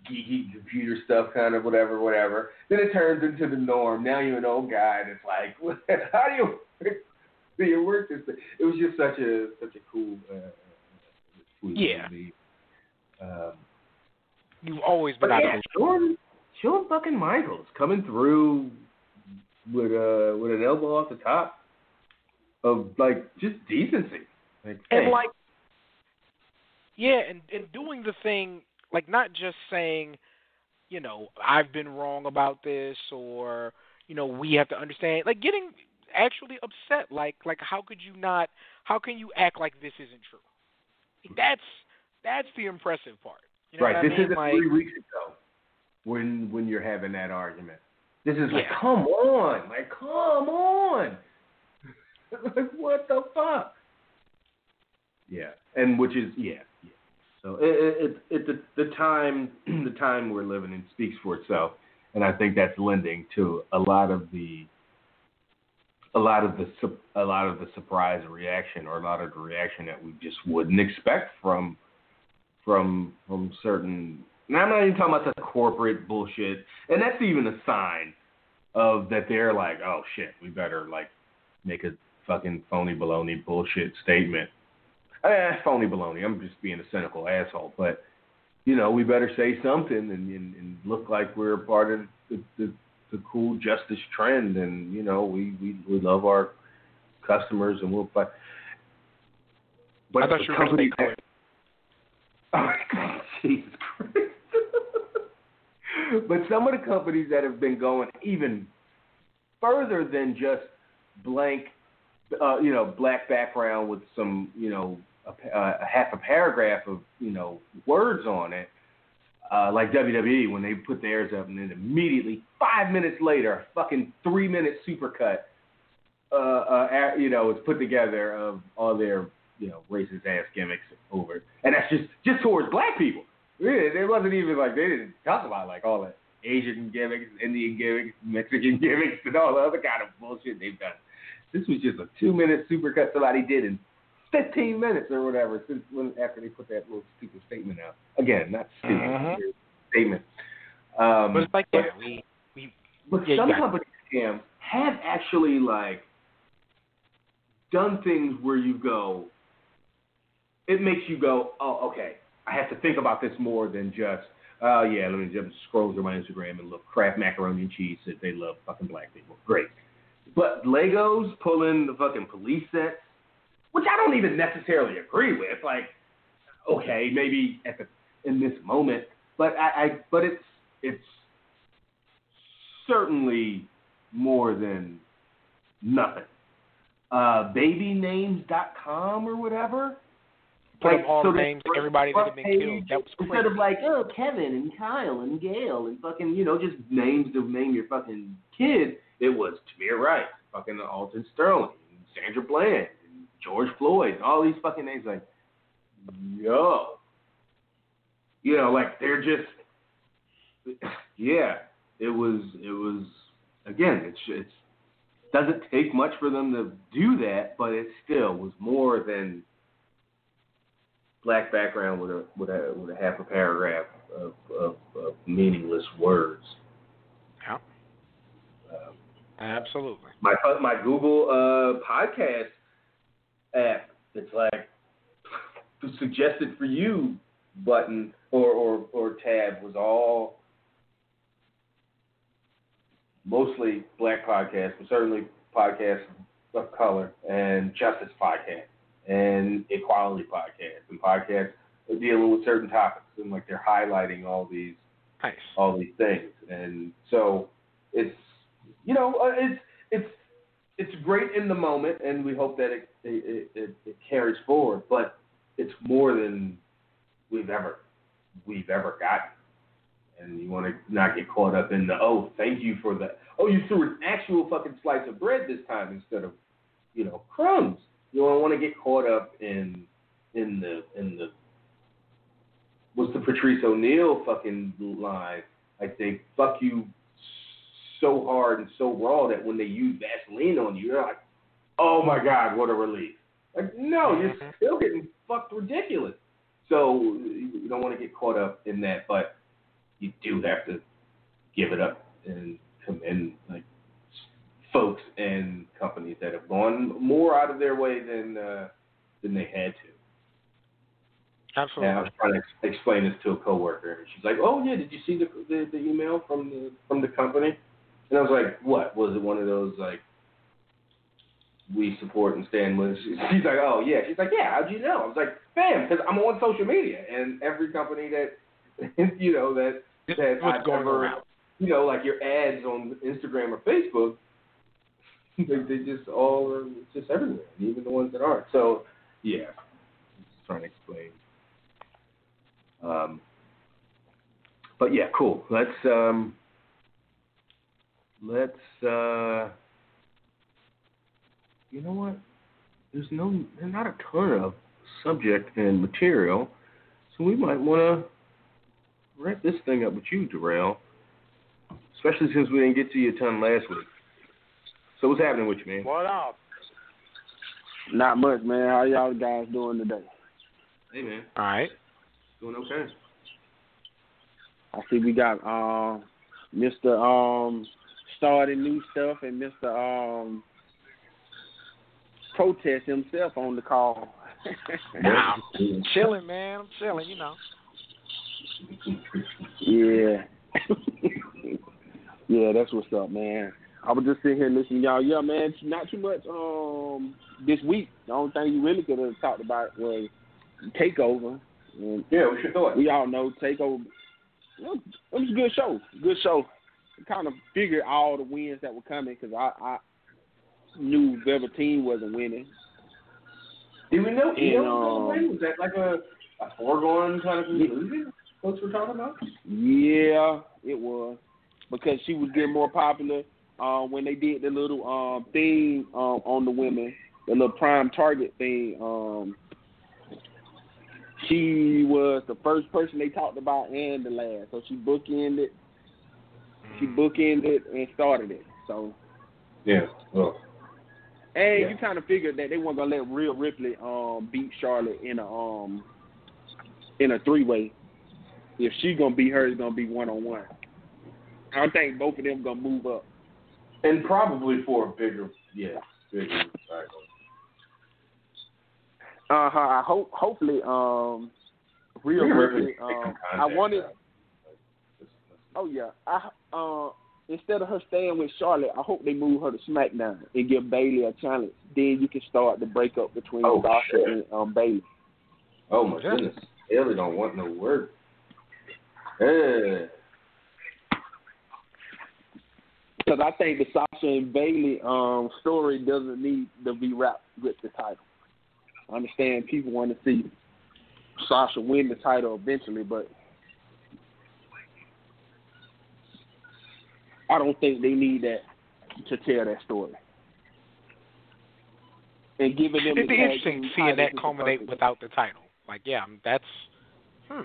Geeky computer stuff, kind of whatever, whatever. Then it turns into the norm. Now you're an old guy that's like, how do you do you work this? Thing? It was just such a such a cool. Uh, Yeah. movie. Um, You've always but been out yeah, of Shawn fucking Michaels coming through with uh with an elbow off the top of like just decency. Like, and hey, like yeah and and doing the thing like not just saying you know i've been wrong about this or you know we have to understand like getting actually upset like like how could you not how can you act like this isn't true that's that's the impressive part you know right, what I this mean? isn't like, three weeks ago when when you're having that argument. This is like, Yeah. come on, like come on, like what the fuck? Yeah, and which is yeah. So it it, it, it the the time the time we're living in speaks for itself, and I think that's lending to a lot of the a lot of the a lot of the surprise reaction or a lot of the reaction that we just wouldn't expect from from from certain. And I'm not even talking about the corporate bullshit, and that's even a sign of that they're like, oh shit, we better like make a fucking phony baloney bullshit statement. Eh, phony baloney. I'm just being a cynical asshole, but you know, we better say something and, and, and look like we're a part of the, the the cool justice trend, and you know, we we, we love our customers and we'll fight. But i thought you were going to company say Oh, Jesus Christ. but some of the companies that have been going even further than just blank, uh, you know, black background with some, you know, a, uh, a half a paragraph of, you know, words on it, uh, like WWE when they put theirs up and then immediately five minutes later, a fucking three minute supercut, uh, uh, you know, is put together of all their, you know, racist ass gimmicks over, and that's just just towards black people. It wasn't even like they didn't talk about like all the Asian gimmicks, Indian gimmicks, Mexican gimmicks, and all the other kind of bullshit they've done. This was just a two minute supercut somebody did in 15 minutes or whatever since when after they put that little stupid statement out. Again, not stupid Mhm. statement. Um, but it's like yeah we we but Yeah, some it. companies, Cam, have actually like done things where you go. It makes you go, oh, okay. I have to think about this more than just, oh yeah, let me just scroll through my Instagram and look Kraft macaroni and cheese that they love fucking black people. Great. But Legos pulling the fucking police sets, which I don't even necessarily agree with. Like, okay, maybe at the in this moment, but I, I but it's it's certainly more than nothing. Uh, babynames.com or whatever. put Like, up all so the names everybody that had been killed that was Instead crazy of like, oh, Kevin and Kyle and Gail and fucking, you know, just names to name your fucking kid, it was Tamir Rice, fucking Alton Sterling, Sandra Bland, and George Floyd, all these fucking names. Like, yo. You know, like, they're just, yeah, it was, it was, again, it's, it's, doesn't take much for them to do that, but it still was more than black background with a with a with a half a paragraph of, of, of meaningless words. Yeah. Um, Absolutely. my my Google uh, podcast app, that's like the suggested for you button or, or, or tab was all mostly black podcasts, but certainly podcasts of color and justice podcasts and equality podcasts and podcasts dealing with certain topics and like they're highlighting all these Nice. all these things. And so it's you know uh, it's it's it's great in the moment, and we hope that it it, it it carries forward. But it's more than we've ever we've ever gotten. And you want to not get caught up in the oh, thank you for the oh, you threw an actual fucking slice of bread this time instead of you know crumbs. You don't want to get caught up in in the in the what's the Patrice O'Neal fucking line? Like they fuck you so hard and so raw that when they use Vaseline on you, you're like, oh my god, what a relief. Like no, you're still getting fucked ridiculous. So you don't want to get caught up in that, but you do have to give it up and commend like folks and companies that have gone more out of their way than uh, than they had to. Absolutely. And I was trying to ex- explain this to a coworker, and she's like, "Oh yeah, did you see the, the the email from the from the company?" And I was like, "What was it? One of those like we support and stand with?" She's like, "Oh yeah." She's like, "Yeah, how'd you know?" I was like, "Bam, because I'm on social media, and every company that you know that that What's I've going ever, around? you know, like your ads on Instagram or Facebook, they they just all are just everywhere, even the ones that aren't. So yeah, just trying to explain. Um, but yeah, cool. Let's um, let's uh, you know what? There's no, there's not a ton of subject and material, so we might want to wrap this thing up with you, Darrell. Especially since we didn't get to you a ton last week. So what's happening with you, man? What up? Not much, man. How y'all guys doing today? Hey, man, All right. doing okay? I see we got um Mr. Um starting new stuff and Mr. Um protest himself on the call. Nah, I'm chilling, man. I'm chilling. You know. yeah. yeah, that's what's up, man. I was just sitting here listening to y'all. Yeah, man, not too much um this week. The only thing you really could have talked about was takeover. And Yeah, we should thought. we all know Takeover. It was a good show. Good show. Kind of figured all the wins that were coming because I, I knew Velveteen wasn't winning. Did we know Io was um? Was that like a, a foregone kind of conclusion? Folks were talking about. Yeah, it was because she was getting more popular uh, when they did the little um, thing um, on the women, the little prime target thing. Um, she was the first person they talked about and the last, so she bookended. She bookended and started it. So Yeah. Well. And Yeah. you kind of figured that they weren't gonna let Rhea Ripley um beat Charlotte in a um in a three way. If she's gonna beat her, it's gonna be one on one. I think both of them gonna move up. And probably for a bigger, yeah, bigger title. Uh huh. I hope hopefully um Rhea Ripley. Um, I wanted. Oh yeah. I uh instead of her staying with Charlotte, I hope they move her to SmackDown and give Bayley a challenge. Then you can start the breakup between Oh, Sasha shit. and um Bayley. Oh my goodness, Haley don't want no work. Yeah. Because I think the Sasha and Bayley um, story doesn't need to be wrapped with the title. I understand people want to see Sasha win the title eventually, but I don't think they need that to tell that story. And giving them It'd the be interesting seeing that culminate without the title. Like, yeah, um, that's hmm.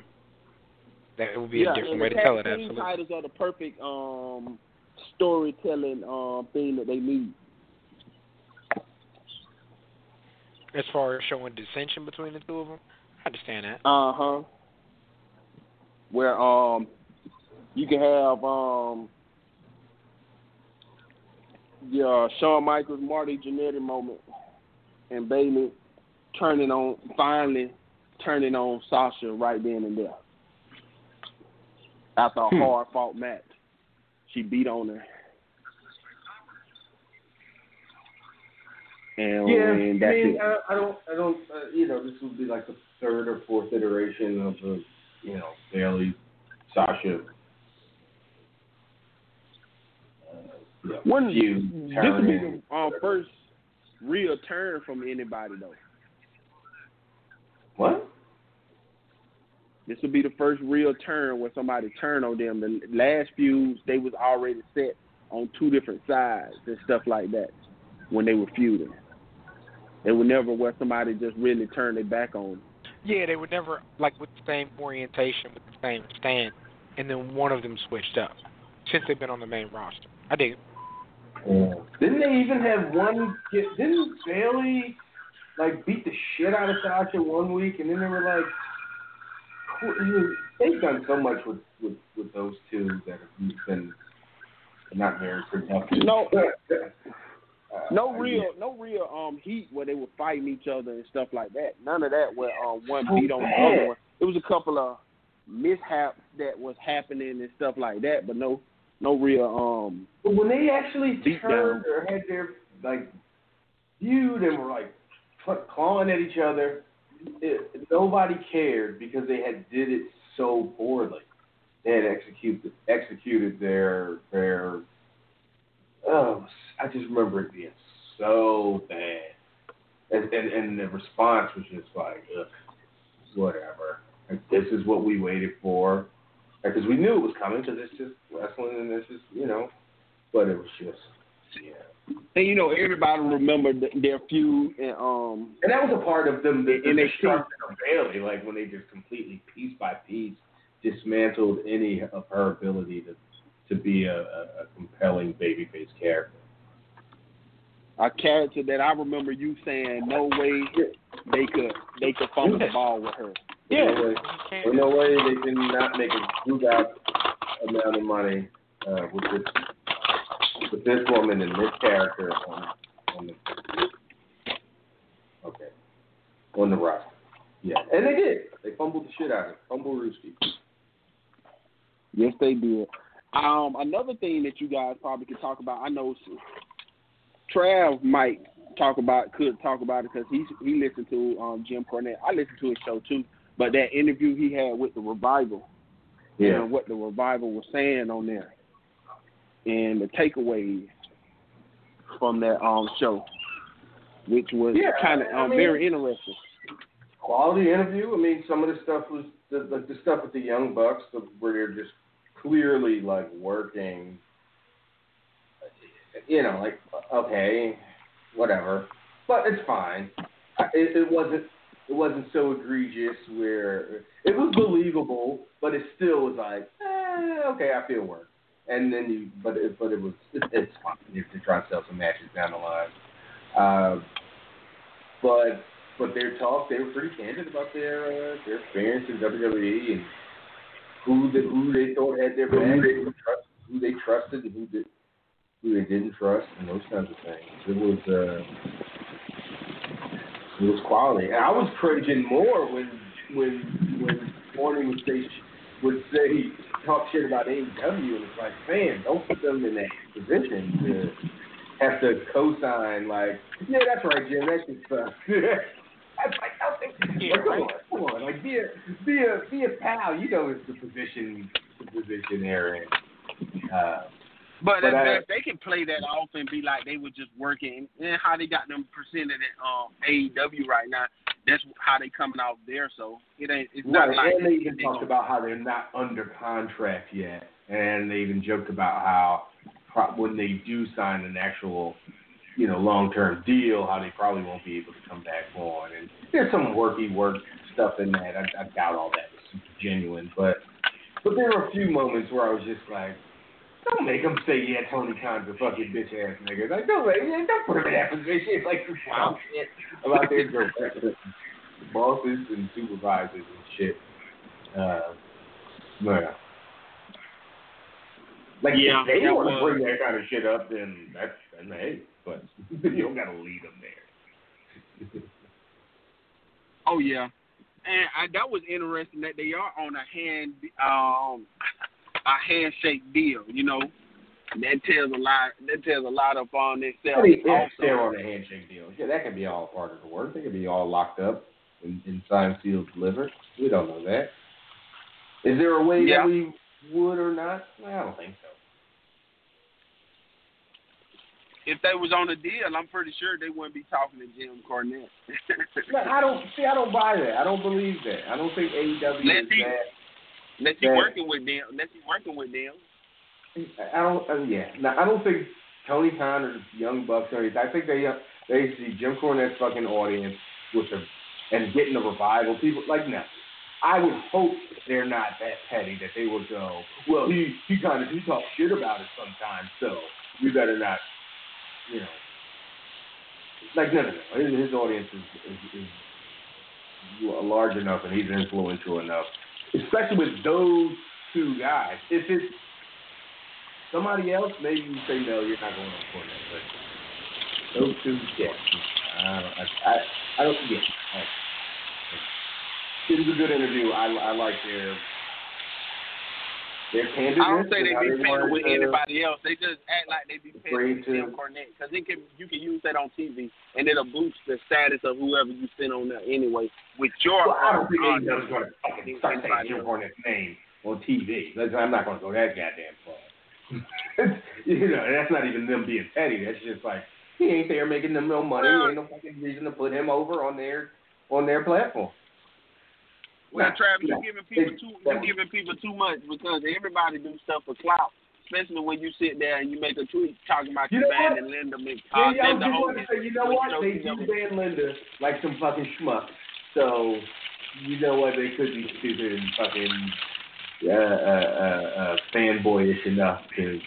That it would be yeah, a different way to tell it. Absolutely. Titles are the perfect um, storytelling um, thing that they need. as far as showing dissension between the two of them. I understand that. Uh huh. Where um, you can have um, yeah, Shawn Michaels, Marty Jannetty moment, and Bayley turning on finally turning on Sasha right then and there after a Hmm. hard fought match. She beat on her. And, Yeah, and I mean. I, I don't, I don't, uh, you know, this would be like the third or fourth iteration of the, you know, Bayley, Sasha, uh, you When feud, this would be turn, the um, first real turn from anybody though. What? This would be the first real turn where somebody turned on them. The last feuds they was already set on two different sides and stuff like that when they were feuding. They was never where somebody just really turned their back on. them. Yeah, they were never like with the same orientation, with the same stand, and then one of them switched up since they've been on the main roster. I dig it. Didn't they even have one? Didn't Bayley like beat the shit out of Sasha one week, and then they were like, they've done so much with with with those two that have been not very productive. No. Uh, No I real, no real um heat where they were fighting each other and stuff like that. None of that where um one beat on the other one. It was a couple of mishaps that was happening and stuff like that, but no, no real um But when they actually turned down. or had their like feud and were like clawing at each other, it, nobody cared because they had did it so poorly. They had executed executed their their. Oh, I just remember it being so bad, and and, and the response was just like, Ugh, whatever. Like, this is what we waited for, because we knew it was coming because it's just wrestling and it's just you know, but it was just yeah. and you know everybody remembered their feud and um And that was a part of them, the, the And they destruction of Bayley, like when they just completely, piece by piece, dismantled any of her ability to to be a, a, a compelling babyface character. a character that I remember you saying no way they could they could fumble the ball with her. Yeah. You There's no way they did not make a huge amount of money uh, with this with this woman and this character on, on the okay on the roster. Yeah, and they did. They fumbled the shit out of it. Fumble Rooski. Yes, they did. Um, another thing that you guys probably could talk about, I know Trav might talk about, could talk about it because he he listened to um, Jim Cornette. I listened to his show too, but that interview he had with the revival, Yeah. and what the revival was saying on there, and the takeaways from that um show, which was Yeah, kind of I um, mean- very interesting. quality interview. I mean, some of the stuff was the the, the stuff with the young bucks, the, where they're just clearly like working. You know, like okay, whatever, but it's fine. It, it wasn't it wasn't so egregious where it was believable, but it still was like, eh, okay, I feel work. And then you, but it, but it was it, it's fine if they're trying to sell some matches down the line. Uh, but but their talk, they were pretty candid about their uh, their experience in WWE and who the, who they thought had their back, who, trust, who they trusted, and who did who they didn't trust, and those kinds of things. It was uh, it was quality, and I was cringing more when when when Morning would say would say talk shit about AEW, and it's like, man, don't put them in that position to have to co-sign like, yeah, that's right, Jim, that's just stuff. That's like, don't think, Yeah, like, come right. on, come on, like be a be a be a pal. You know, it's the position the position they're in. Uh, But, But I- they can play that off and be like they were just working, and how they got them presented at um, AEW right now. That's how they coming out there. So it ain't. It's not Right, like and they even they talked about how they're not under contract yet, and they even joked about how pro- when they do sign an actual, you know, long-term deal, how they probably won't be able to come back on. And there's some worky work stuff in that. I, I doubt all that was genuine, but but there were a few moments where I was just like, don't make him say yeah, Tony Khan's a fucking bitch ass nigga. Like don't don't put him in that position like some wild shit about their girlfriends, bosses and supervisors and shit. Uh, yeah. Like Yeah, if they want to bring that kind of shit up, then that's then hey, but you don't gotta lead them there. Oh yeah, and I, that was interesting that they are on a hand um a handshake deal. You know, that tells a lot. That tells a lot of on I themselves. mean, also. they're on a handshake deal, yeah, that could be all part of the work. They could be all locked up and, and signed, sealed, delivered. We don't know that. Is there a way Yeah. that we would or not? Well, I don't think so. if they was on a deal, I'm pretty sure they wouldn't be talking to Jim Cornette. No, I don't see. I don't buy that. I don't believe that. I don't think AEW Let's is that. Unless That- working with them. Unless he working with them. I don't. Uh, yeah, no, I don't think Tony Khan or Young Bucks or anything. I think they uh, they see Jim Cornette's fucking audience with the and getting the revival. People like no. I would hope they're not that petty that they would go. Well, he he kind of he talks shit about it sometimes, so we better not. You know, like no, no, no. His, his audience is, is is large enough and he's influential enough, especially with those two guys. If it's somebody else, maybe you say no, you're not going on Cornette. But those two, yeah, I don't, I, I, I don't, yeah. It was a good interview. I, I like their their candidness. I don't say they and be paying with anybody else. They just act like they be paying Afraid with Jim to- Cornette because it can you can use that on TV and it'll boost the status of whoever you send on there anyway. With your Well, I don't think uh, AEW's going to fucking start saying Jim Cornette's name on TV. I'm not going to go that goddamn far. you know, that's not even them being petty. That's just like he ain't there making them no money. Well- ain't no fucking reason to put him over on their on their platform. Well, Travis, you're giving people too you're giving people too much because everybody do stuff for clout. Especially when you sit there and you make a tweet talking about You know and Linda Mc, Yeah, yeah, I was Linda to say, you know what? They do ban Linda like some fucking schmuck. So, you know what? They could be stupid and fucking uh, uh, uh, uh, fanboyish enough to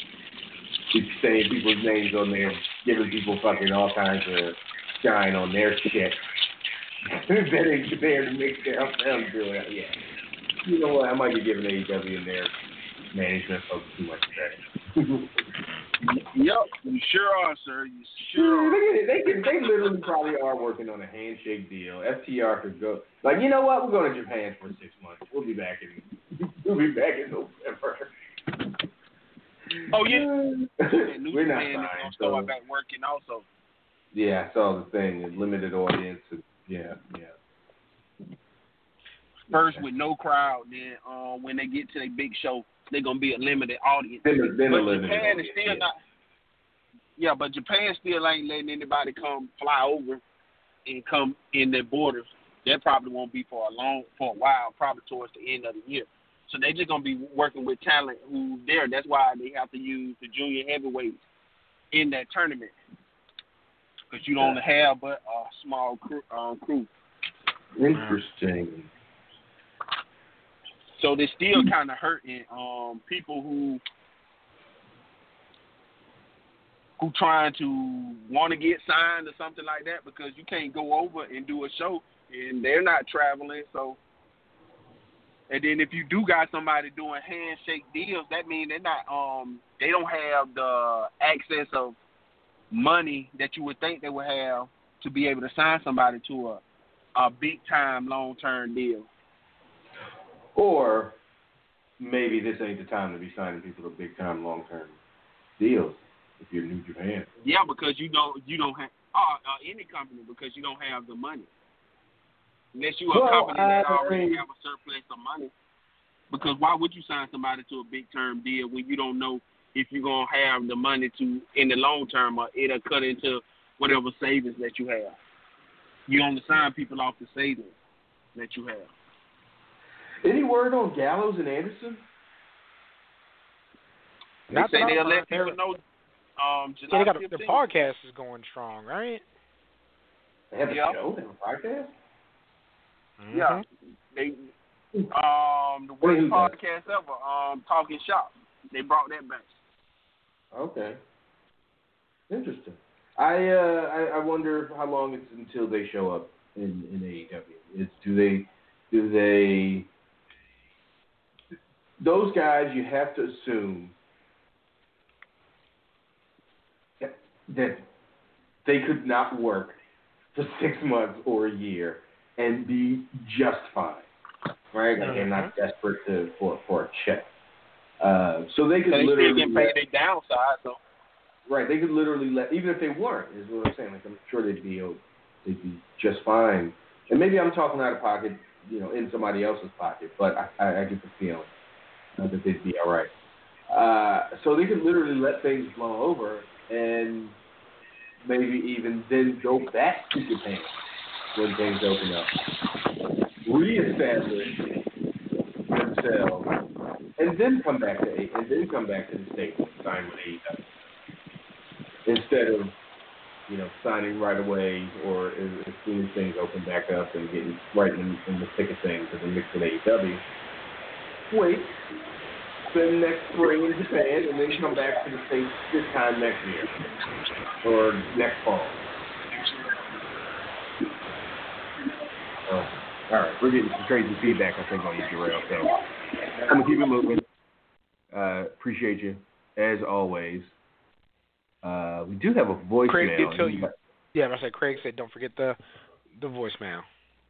keep saying people's names on there, giving people fucking all kinds of shine on their shit. that ain't there to make do it. Yeah. You know what? I might be giving AEW and their management folks too much credit. Yep, you sure are, sir. You sure are. They, can, they literally probably are working on a handshake deal. FTR could go like, you know what? We're going to Japan for six months. We'll be back in. We'll be back in November. Oh yeah. We're not Japan signed. So, start back working also. yeah, I saw the thing. Limited audience. Yeah, yeah. First with no crowd, then uh, when they get to their big show, they're gonna be a limited audience. Then, then but Japan audience. is still yeah. not. Yeah, but Japan still ain't letting anybody come fly over and come in their borders. That probably won't be for a long, for a while, probably towards the end of the year. So they're just gonna be working with talent who's there. That's why they have to use the junior heavyweights in that tournament because you don't have but a small crew. Um, crew. Interesting. So they're still kind of hurting um, people who who trying to want to get signed or something like that because you can't go over and do a show and they're not traveling. So, and then if you do got somebody doing handshake deals, that means they're not um they don't have the access of money that you would think they would have to be able to sign somebody to a a big time long term deal. Or maybe this ain't the time to be signing people to big time, long term deals. If you're New to Japan. Yeah, because you don't you don't have uh, uh, any company because you don't have the money. Unless you are a Well, company that already have a surplus of money. Because why would you sign somebody to a big term deal when you don't know if you're gonna have the money to in the long term or it'll cut into whatever savings that you have. You only sign people off the savings that you have. Any word on Gallows and Anderson? They Not say they'll I'm- let they're- people know um Yeah, they got a, their podcast is going strong, right? They have a Yeah. show. They have a podcast. Yeah. They um the worst Wait, who's that? podcast ever, um Talk'n Shop. They brought that back. Okay. Interesting. I uh I, I wonder how long it's until they show up in in AEW. Is do they do they those guys you have to assume that, they could not work for six months or a year and be just fine. Right? Like they're not desperate to for for a check. Uh, so they could they literally getting paid their downside, so Right, they could literally let, even if they weren't, is what I'm saying. Like I'm sure they'd be, they'd be just fine. And maybe I'm talking out of pocket, you know, in somebody else's pocket, but I, I, I get the feeling uh, that they'd be all right. Uh, so they could literally let things blow over and maybe even then go back to Japan when things open up, reestablish themselves, and then come back to A- and then come back to the states and sign with AEW instead of you know signing right away or as, as soon as things open back up and getting right in, in the thick of things as a mix with AEW. Wait, spend next spring in Japan and then come back to the states this time next year or next fall. Oh, all right, we're getting some crazy feedback I think on you, Jarrell. So I'm gonna keep it moving. Uh, appreciate you as always. Uh, we do have a voicemail. Craig did tell you. Yeah, I said Craig said don't forget the the voicemail.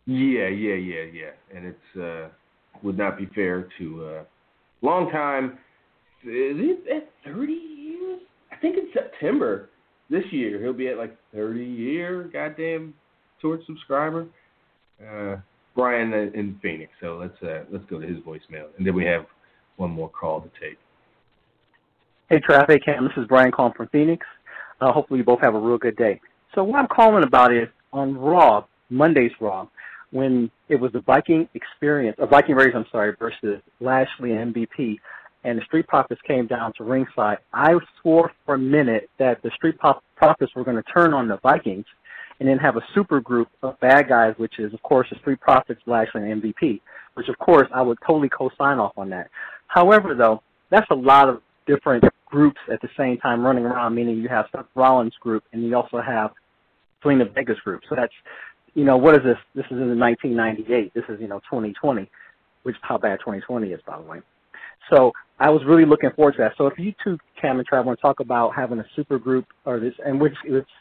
Yeah, yeah, yeah, yeah. And it's uh would not be fair to uh long time is it at thirty years? I think in September this year he'll be at like thirty year goddamn Torch subscriber. Uh Brian in Phoenix. So let's uh let's go to his voicemail. And then we have one more call to take. Hey, Traffic Cam. This is Brian calling from Phoenix. Uh, hopefully, you both have a real good day. So, what I'm calling about is on Raw, Monday's Raw, when it was the Viking experience, or Viking Raiders, I'm sorry, versus Lashley and MVP, and the Street Profits came down to ringside. I swore for a minute that the Street Profits were going to turn on the Vikings and then have a super group of bad guys, which is, of course, the Street Profits, Lashley, and MVP, which, of course, I would totally co sign off on that. However, though, that's a lot of different groups at the same time running around, meaning you have Seth Rollins group and you also have Zelina Vega's group. So that's, you know, what is this? This is in 1998. This is, you know, 2020, which is how bad 2020 is, by the way. So I was really looking forward to that. So if you two, Cam and Trav, want to talk about having a super group or this, and which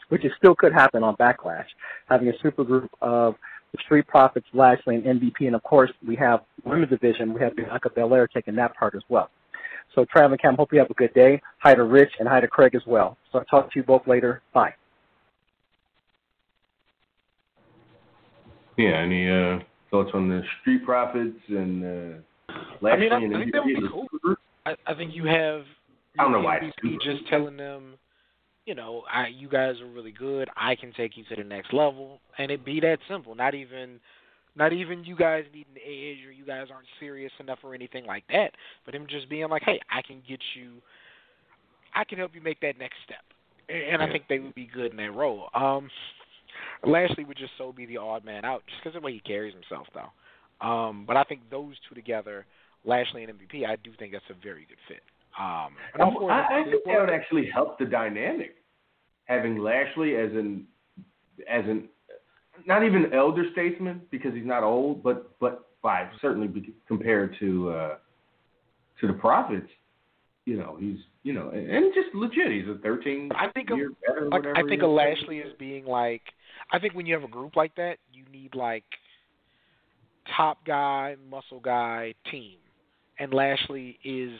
which is still could happen on Backlash, having a super group of the Street Profits, Lashley, and MVP, and of course we have women's division. We have Bianca Belair taking that part as well. So Trav and Cam, hope you have a good day. Hi to Rich and hi to Craig as well. So I'll talk to you both later. Bye. Yeah, any uh, thoughts on the Street Profits and uh, I mean, I, and I think that would be cool. I, I think you have. I don't know why have it's super. just telling them, you know, I you guys are really good. I can take you to the next level, and it be that simple. Not even, not even you guys need an edge or you guys aren't serious enough or anything like that. But him just being like, hey, I can get you. I can help you make that next step, and, and I think they would be good in that role. Um, Lashley would just so be the odd man out, just because of the way he carries himself, though. Um, but I think those two together, Lashley and MVP, I do think that's a very good fit. Um, and all four of I, I think that would actually help the dynamic, having Lashley as an as an not even elder statesman because he's not old, but but by certainly be, compared to uh, to the Profits, you know he's you know and, and just legit. He's a thirteen I think year I think is. Lashley as being like, I think when you have a group like that, you need like top guy, muscle guy team, and Lashley is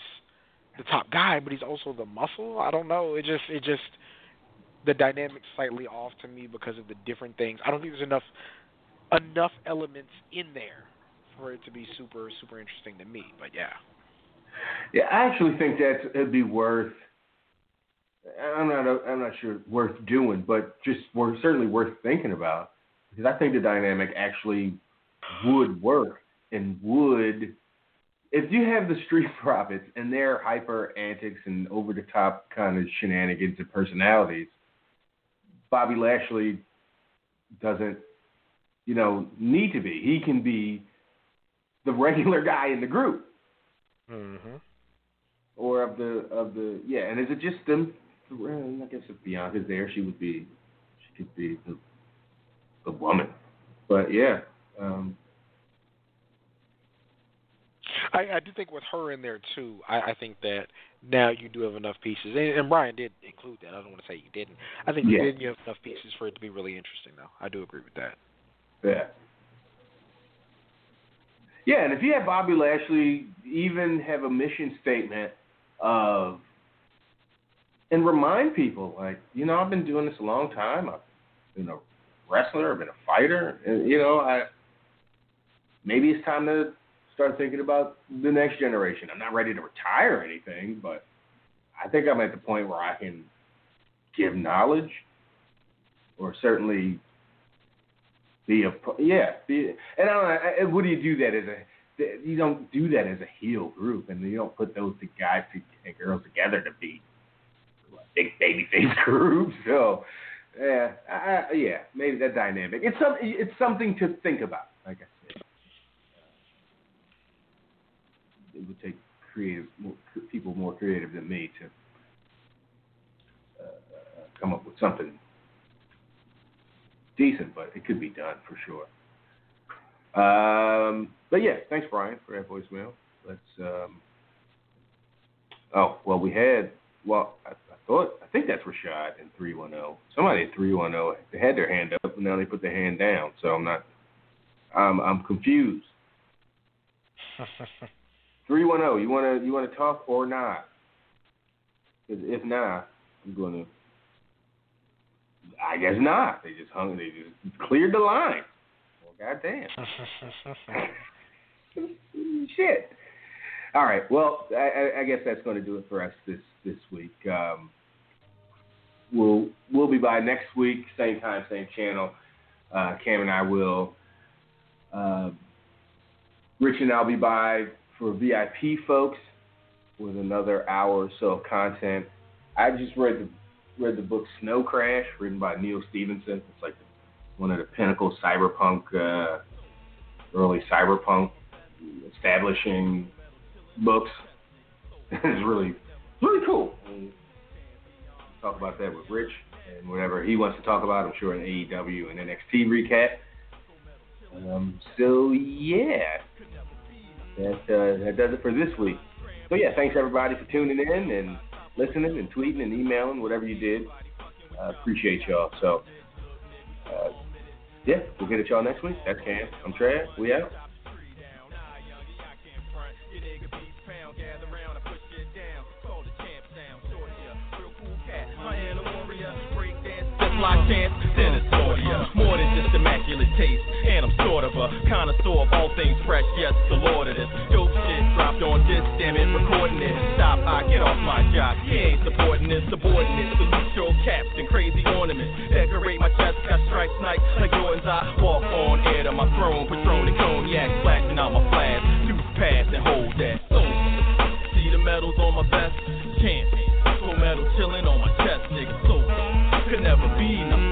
the top guy, but he's also the muscle. I don't know. It just it just the dynamic's slightly off to me because of the different things. I don't think there's enough enough elements in there for it to be super super interesting to me. But yeah. Yeah, I actually think that it'd be worth. I'm not. I'm not sure worth doing, but just worth, certainly worth thinking about because I think the dynamic actually would work and would. If you have the street profits and their hyper antics and over the top kind of shenanigans and personalities, Bobby Lashley doesn't, you know, need to be. He can be the regular guy in the group. Mhm. or of the of the yeah. And is it just them? I guess if Bianca's there, she would be she could be the the woman. But yeah. Um, I, I do think with her in there too, I, I think that now you do have enough pieces, and, and Brian did include that. I don't want to say you didn't. I think Yeah. you did. You have enough pieces for it to be really interesting, though. I do agree with that. Yeah. Yeah, and if you have Bobby Lashley even have a mission statement of and remind people like, you know, I've been doing this a long time. I've been a wrestler, I've been a fighter, and you know, I maybe it's time to start thinking about the next generation. I'm not ready to retire or anything, but I think I'm at the point where I can give knowledge or certainly be a yeah. Be, and I don't. What do you do that as a? You don't do that as a heel group, and you don't put those guys and girls together to be big baby face group. So, yeah, I, yeah, maybe that dynamic. It's some. It's something to think about. I said, it would take creative more, people more creative than me to uh, uh, come up with something decent, but it could be done for sure. Um, but yeah, thanks Brian for that voicemail. Let's. Um, oh well, we had. Well, I, I thought I think that's Rashad in three one zero. Somebody at three one zero. They had their hand up, and now they put their hand down. So I'm not. I'm I'm confused. Three one zero. You wanna you wanna talk or not? if not, I'm gonna. I guess not. They just hung. They just cleared the line. Well, goddamn. Shit. All right. Well, I, I- I guess that's going to do it for us this this week. Um, we'll we'll be by next week, same time, same channel. Uh, Cam and I will. Uh, Rich and I'll be by for VIP folks with another hour or so of content. I just read the read the book Snow Crash, written by Neal Stephenson. It's like one of the pinnacle cyberpunk, uh, early cyberpunk establishing books. it's really, really cool. Talk about that with Rich and whatever he wants to talk about. I'm sure in AEW and NXT recap. Um, so yeah, that uh, that does it for this week. So yeah, thanks everybody for tuning in and listening and tweeting and emailing, whatever you did. Uh, appreciate y'all. So, uh, yeah, we'll get at y'all next week. That's Cam. I'm Trav. We out. Fly chance, senatorial. More than just immaculate taste. And I'm sort of a connoisseur of all things fresh. Yes, the lord of this. Dope shit dropped on this, damn it, recording it. Stop, I get off my job. He ain't supporting this, subordinate. Salute your caps and crazy ornaments. Decorate my chest, got stripes night like Jordan's. I walk on air to my throne. Patron and cognac, flashing out my flash. Tooth pass and hold that. So, see the medals on my vest? Champion. Full metal chilling on my chest, nigga. Could never be. No